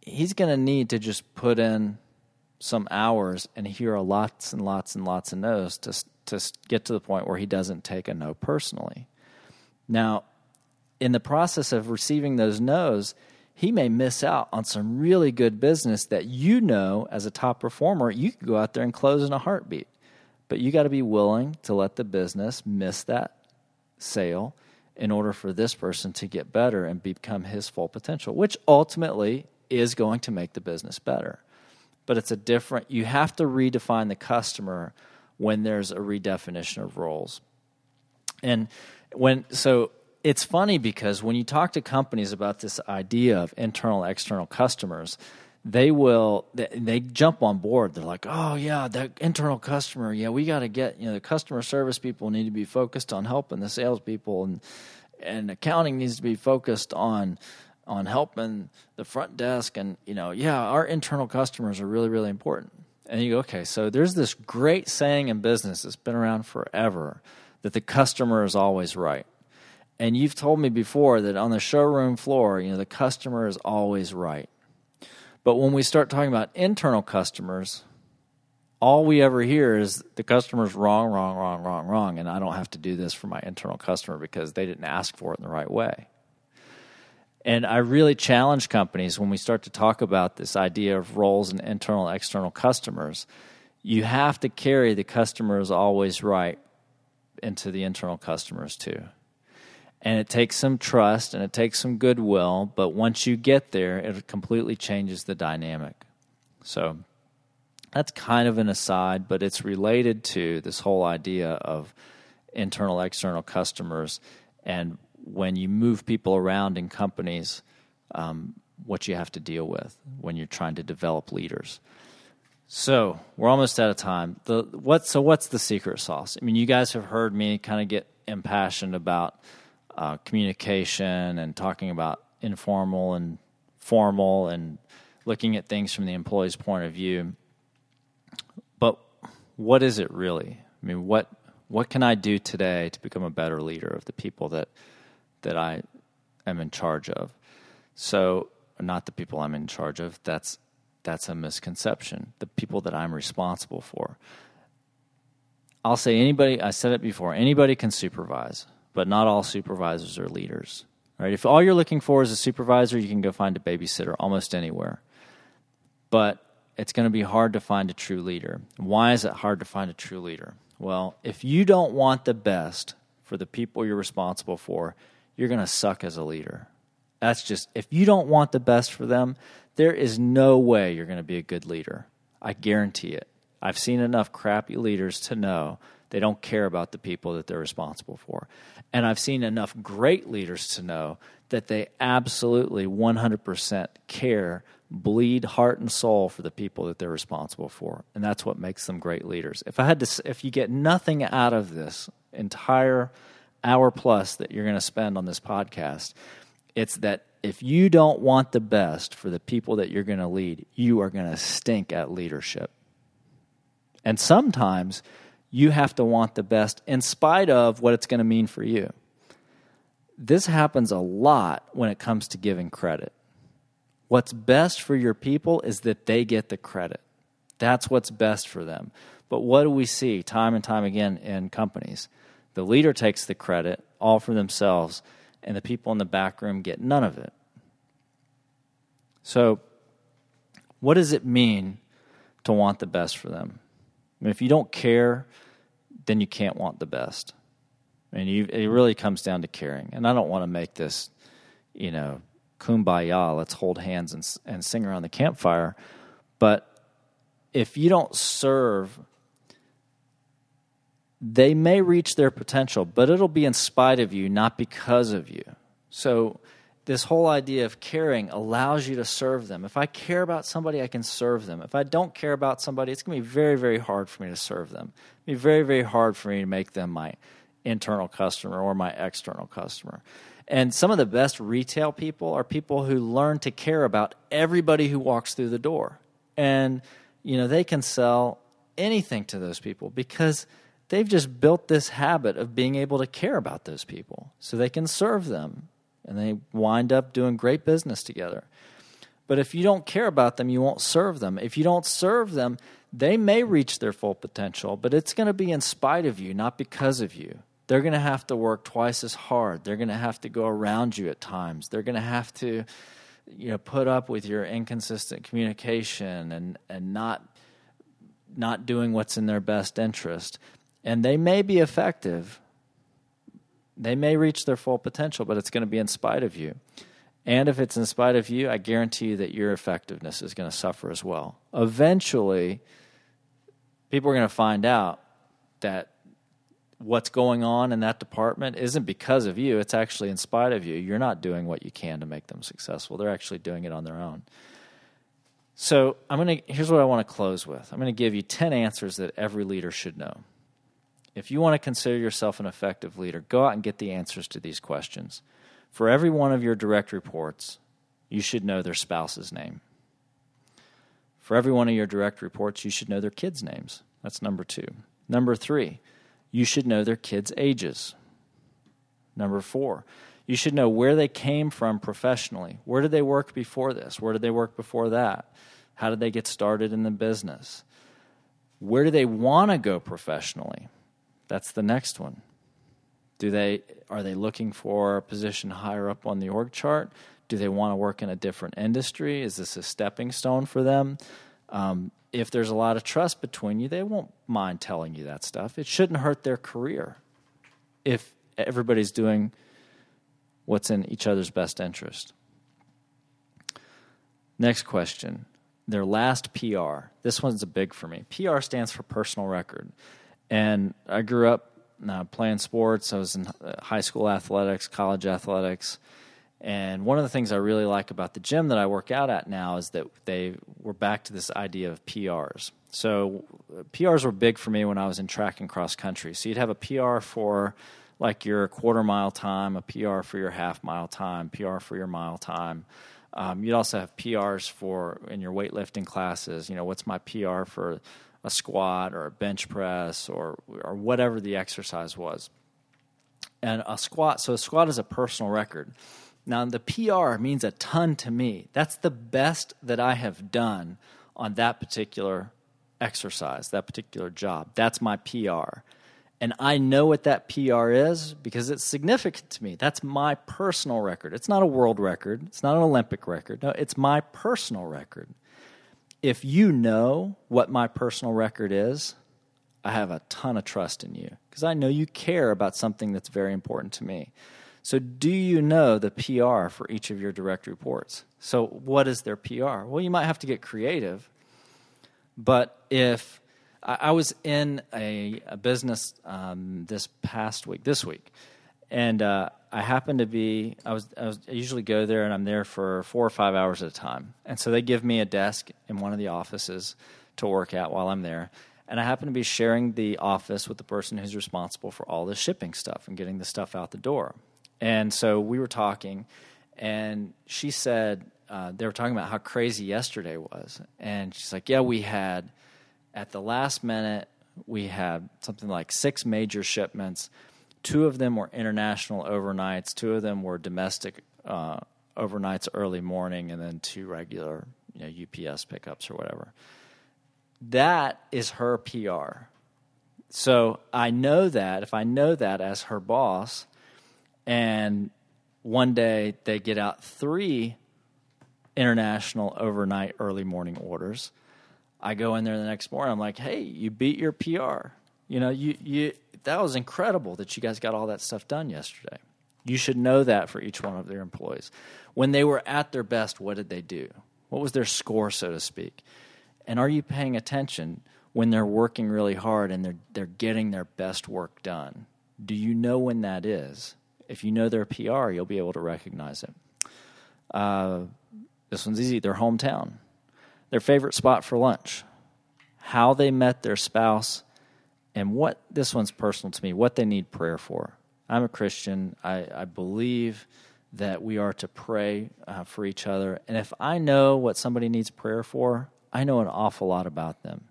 he's going to need to just put in some hours and hear a lots and lots and lots of no's to to get to the point where he doesn't take a no personally. Now, in the process of receiving those no's, he may miss out on some really good business that you know as a top performer you could go out there and close in a heartbeat. But you got to be willing to let the business miss that sale in order for this person to get better and become his full potential, which ultimately is going to make the business better. But it's a different, you have to redefine the customer when there's a redefinition of roles. And when, so it's funny because when you talk to companies about this idea of internal external customers, they will they, they jump on board. They're like, "Oh yeah, the internal customer. Yeah, we got to get you know the customer service people need to be focused on helping the salespeople, and and accounting needs to be focused on." on helping the front desk and you know yeah our internal customers are really really important and you go okay so there's this great saying in business that's been around forever that the customer is always right and you've told me before that on the showroom floor, you know, the customer is always right. But when we start talking about internal customers, all we ever hear is the customer's wrong, wrong, wrong, wrong, wrong, and I don't have to do this for my internal customer because they didn't ask for it in the right way. And I really challenge companies when we start to talk about this idea of roles and internal external customers. You have to carry the customer is always right into the internal customers too and it takes some trust and it takes some goodwill but once you get there it completely changes the dynamic. So that's kind of an aside but it's related to this whole idea of internal external customers. And when you move people around in companies um, what you have to deal with when you're trying to develop leaders. So we're almost out of time. The what so what's the secret sauce? I mean you guys have heard me kind of get impassioned about uh, communication and talking about informal and formal and looking at things from the employee's point of view. But what is it really? I mean, what what can I do today to become a better leader of the people that that I am in charge of? So, not the people I'm in charge of. That's that's a misconception. The people that I'm responsible for. I'll say anybody. I said it before. Anybody can supervise but not all supervisors are leaders. Right? If all you're looking for is a supervisor, you can go find a babysitter almost anywhere. But it's going to be hard to find a true leader. Why is it hard to find a true leader? Well, if you don't want the best for the people you're responsible for, you're going to suck as a leader. That's just, if you don't want the best for them, there is no way you're going to be a good leader. I guarantee it. I've seen enough crappy leaders to know they don't care about the people that they're responsible for. And I've seen enough great leaders to know that they absolutely 100% care, bleed heart and soul for the people that they're responsible for. And that's what makes them great leaders. If I had to if you get nothing out of this entire hour plus that you're going to spend on this podcast, it's that if you don't want the best for the people that you're going to lead, you are going to stink at leadership. And sometimes you have to want the best in spite of what it's going to mean for you. This happens a lot when it comes to giving credit. What's best for your people is that they get the credit. That's what's best for them. But what do we see time and time again in companies? The leader takes the credit all for themselves, and the people in the back room get none of it. So, what does it mean to want the best for them? If you don't care, then you can't want the best. Mean, you, it really comes down to caring. And I don't want to make this, you know, kumbaya, let's hold hands and, and sing around the campfire. But if you don't serve, they may reach their potential, but it'll be in spite of you, not because of you. So this whole idea of caring allows you to serve them. If I care about somebody, I can serve them. If I don't care about somebody, it's going to be very, very hard for me to serve them. It'll be very, very hard for me to make them my internal customer or my external customer. And some of the best retail people are people who learn to care about everybody who walks through the door. And, you know, they can sell anything to those people because they've just built this habit of being able to care about those people so they can serve them and they wind up doing great business together. But if you don't care about them, you won't serve them. If you don't serve them, they may reach their full potential, but it's going to be in spite of you, not because of you. They're going to have to work twice as hard. They're going to have to go around you at times. They're going to have to you know put up with your inconsistent communication and and not not doing what's in their best interest. And they may be effective, they may reach their full potential, but it's going to be in spite of you. And if it's in spite of you, I guarantee you that your effectiveness is going to suffer as well. Eventually, people are going to find out that what's going on in that department isn't because of you, it's actually in spite of you. You're not doing what you can to make them successful, they're actually doing it on their own. So I'm gonna here's what I want to close with. I'm gonna give you 10 answers that every leader should know. If you want to consider yourself an effective leader, go out and get the answers to these questions. For every one of your direct reports, you should know their spouse's name. For every one of your direct reports, you should know their kids' names. That's number two. Number three, you should know their kids' ages. Number four, you should know where they came from professionally. Where did they work before this? Where did they work before that? How did they get started in the business? Where do they want to go professionally? That's the next one. Do they are they looking for a position higher up on the org chart? Do they want to work in a different industry? Is this a stepping stone for them? Um, if there's a lot of trust between you, they won't mind telling you that stuff. It shouldn't hurt their career if everybody's doing what's in each other's best interest. Next question. Their last PR. This one's a big for me. PR stands for personal record. And I grew up uh, playing sports. I was in uh, high school athletics, college athletics. And one of the things I really like about the gym that I work out at now is that they were back to this idea of PRs. So uh, PRs were big for me when I was in track and cross country. So you'd have a PR for like your quarter mile time, a PR for your half mile time, PR for your mile time. Um, you'd also have PRs for in your weightlifting classes. You know, what's my PR for a squat or a bench press or or whatever the exercise was. And a squat, so a squat is a personal record. Now the PR means a ton to me. That's the best that I have done on that particular exercise, that particular job. That's my PR. And I know what that PR is because it's significant to me. That's my personal record. It's not a world record, it's not an Olympic record. No, it's my personal record if you know what my personal record is, I have a ton of trust in you because I know you care about something that's very important to me. So, do you know the PR for each of your direct reports? So, what is their PR? Well, you might have to get creative, but if I, was in a, a business um, this past week, this week, and uh, I happened to be I was, I was I usually go there and I'm there for four or five hours at a time, and so they give me a desk in one of the offices to work at while I'm there, and I happen to be sharing the office with the person who's responsible for all the shipping stuff and getting the stuff out the door, and so we were talking, and she said uh, they were talking about how crazy yesterday was, and she's like, yeah, we had at the last minute we had something like six major shipments Two of them were international overnights. Two of them were domestic uh, overnights early morning, and then two regular you know, UPS pickups or whatever. That is her PR. So I know that if I know that as her boss, and one day they get out three international overnight early morning orders. I go in there the next morning. I'm like, hey, you beat your PR. You know, you you that was incredible that you guys got all that stuff done yesterday. You should know that for each one of their employees. When they were at their best, what did they do? What was their score, so to speak? And are you paying attention when they're working really hard and they're they're getting their best work done? Do you know when that is? If you know their PR, you'll be able to recognize it. Uh, this one's easy. Their hometown, their favorite spot for lunch, how they met their spouse and what this one's personal to me, what they need prayer for. I'm a Christian. I, I believe that we are to pray uh, for each other. And if I know what somebody needs prayer for, I know an awful lot about them.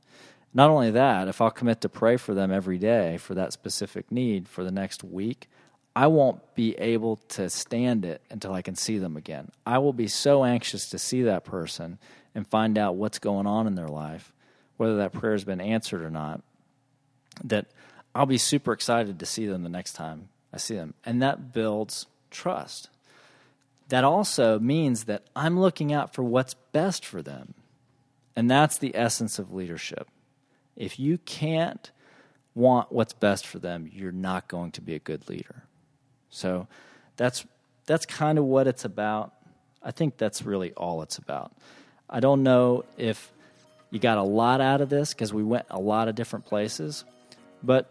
Not only that, if I'll commit to pray for them every day for that specific need for the next week, I won't be able to stand it until I can see them again. I will be so anxious to see that person and find out what's going on in their life, whether that prayer has been answered or not that I'll be super excited to see them the next time I see them. And that builds trust. That also means that I'm looking out for what's best for them. And that's the essence of leadership. If you can't want what's best for them, you're not going to be a good leader. So that's that's kind of what it's about. I think that's really all it's about. I don't know if you got a lot out of this because we went a lot of different places, but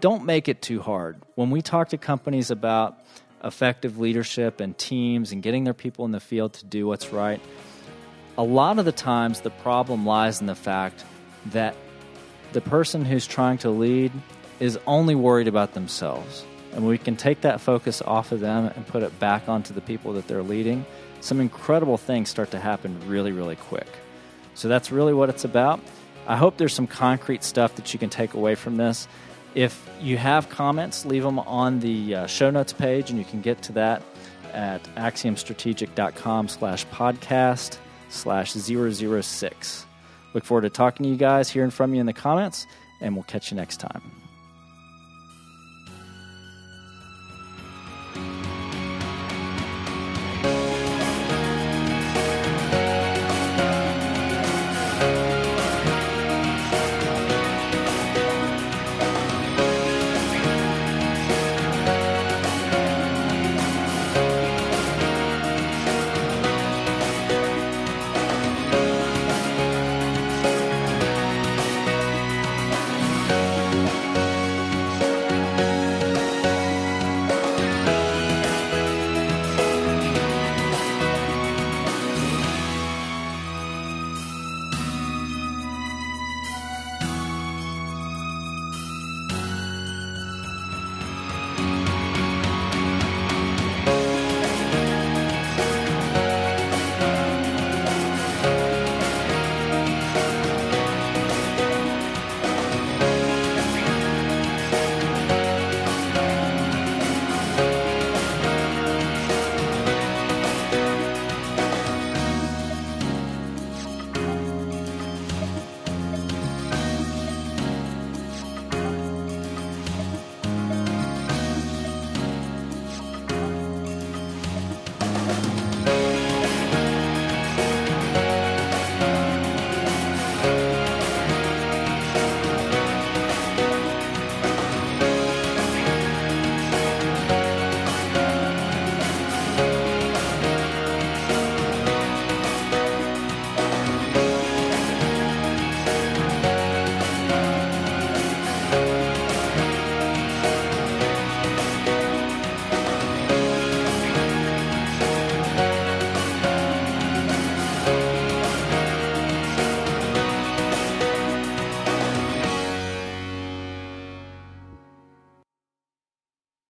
don't make it too hard. When we talk to companies about effective leadership and teams and getting their people in the field to do what's right, a lot of the times the problem lies in the fact that the person who's trying to lead is only worried about themselves. And we can take that focus off of them and put it back onto the people that they're leading, some incredible things start to happen really, really quick. So that's really what it's about. I hope there's some concrete stuff that you can take away from this. If you have comments, leave them on the uh, show notes page, and you can get to that at axiomstrategic.com slash podcast slash 006. Look forward to talking to you guys, hearing from you in the comments, and we'll catch you next time.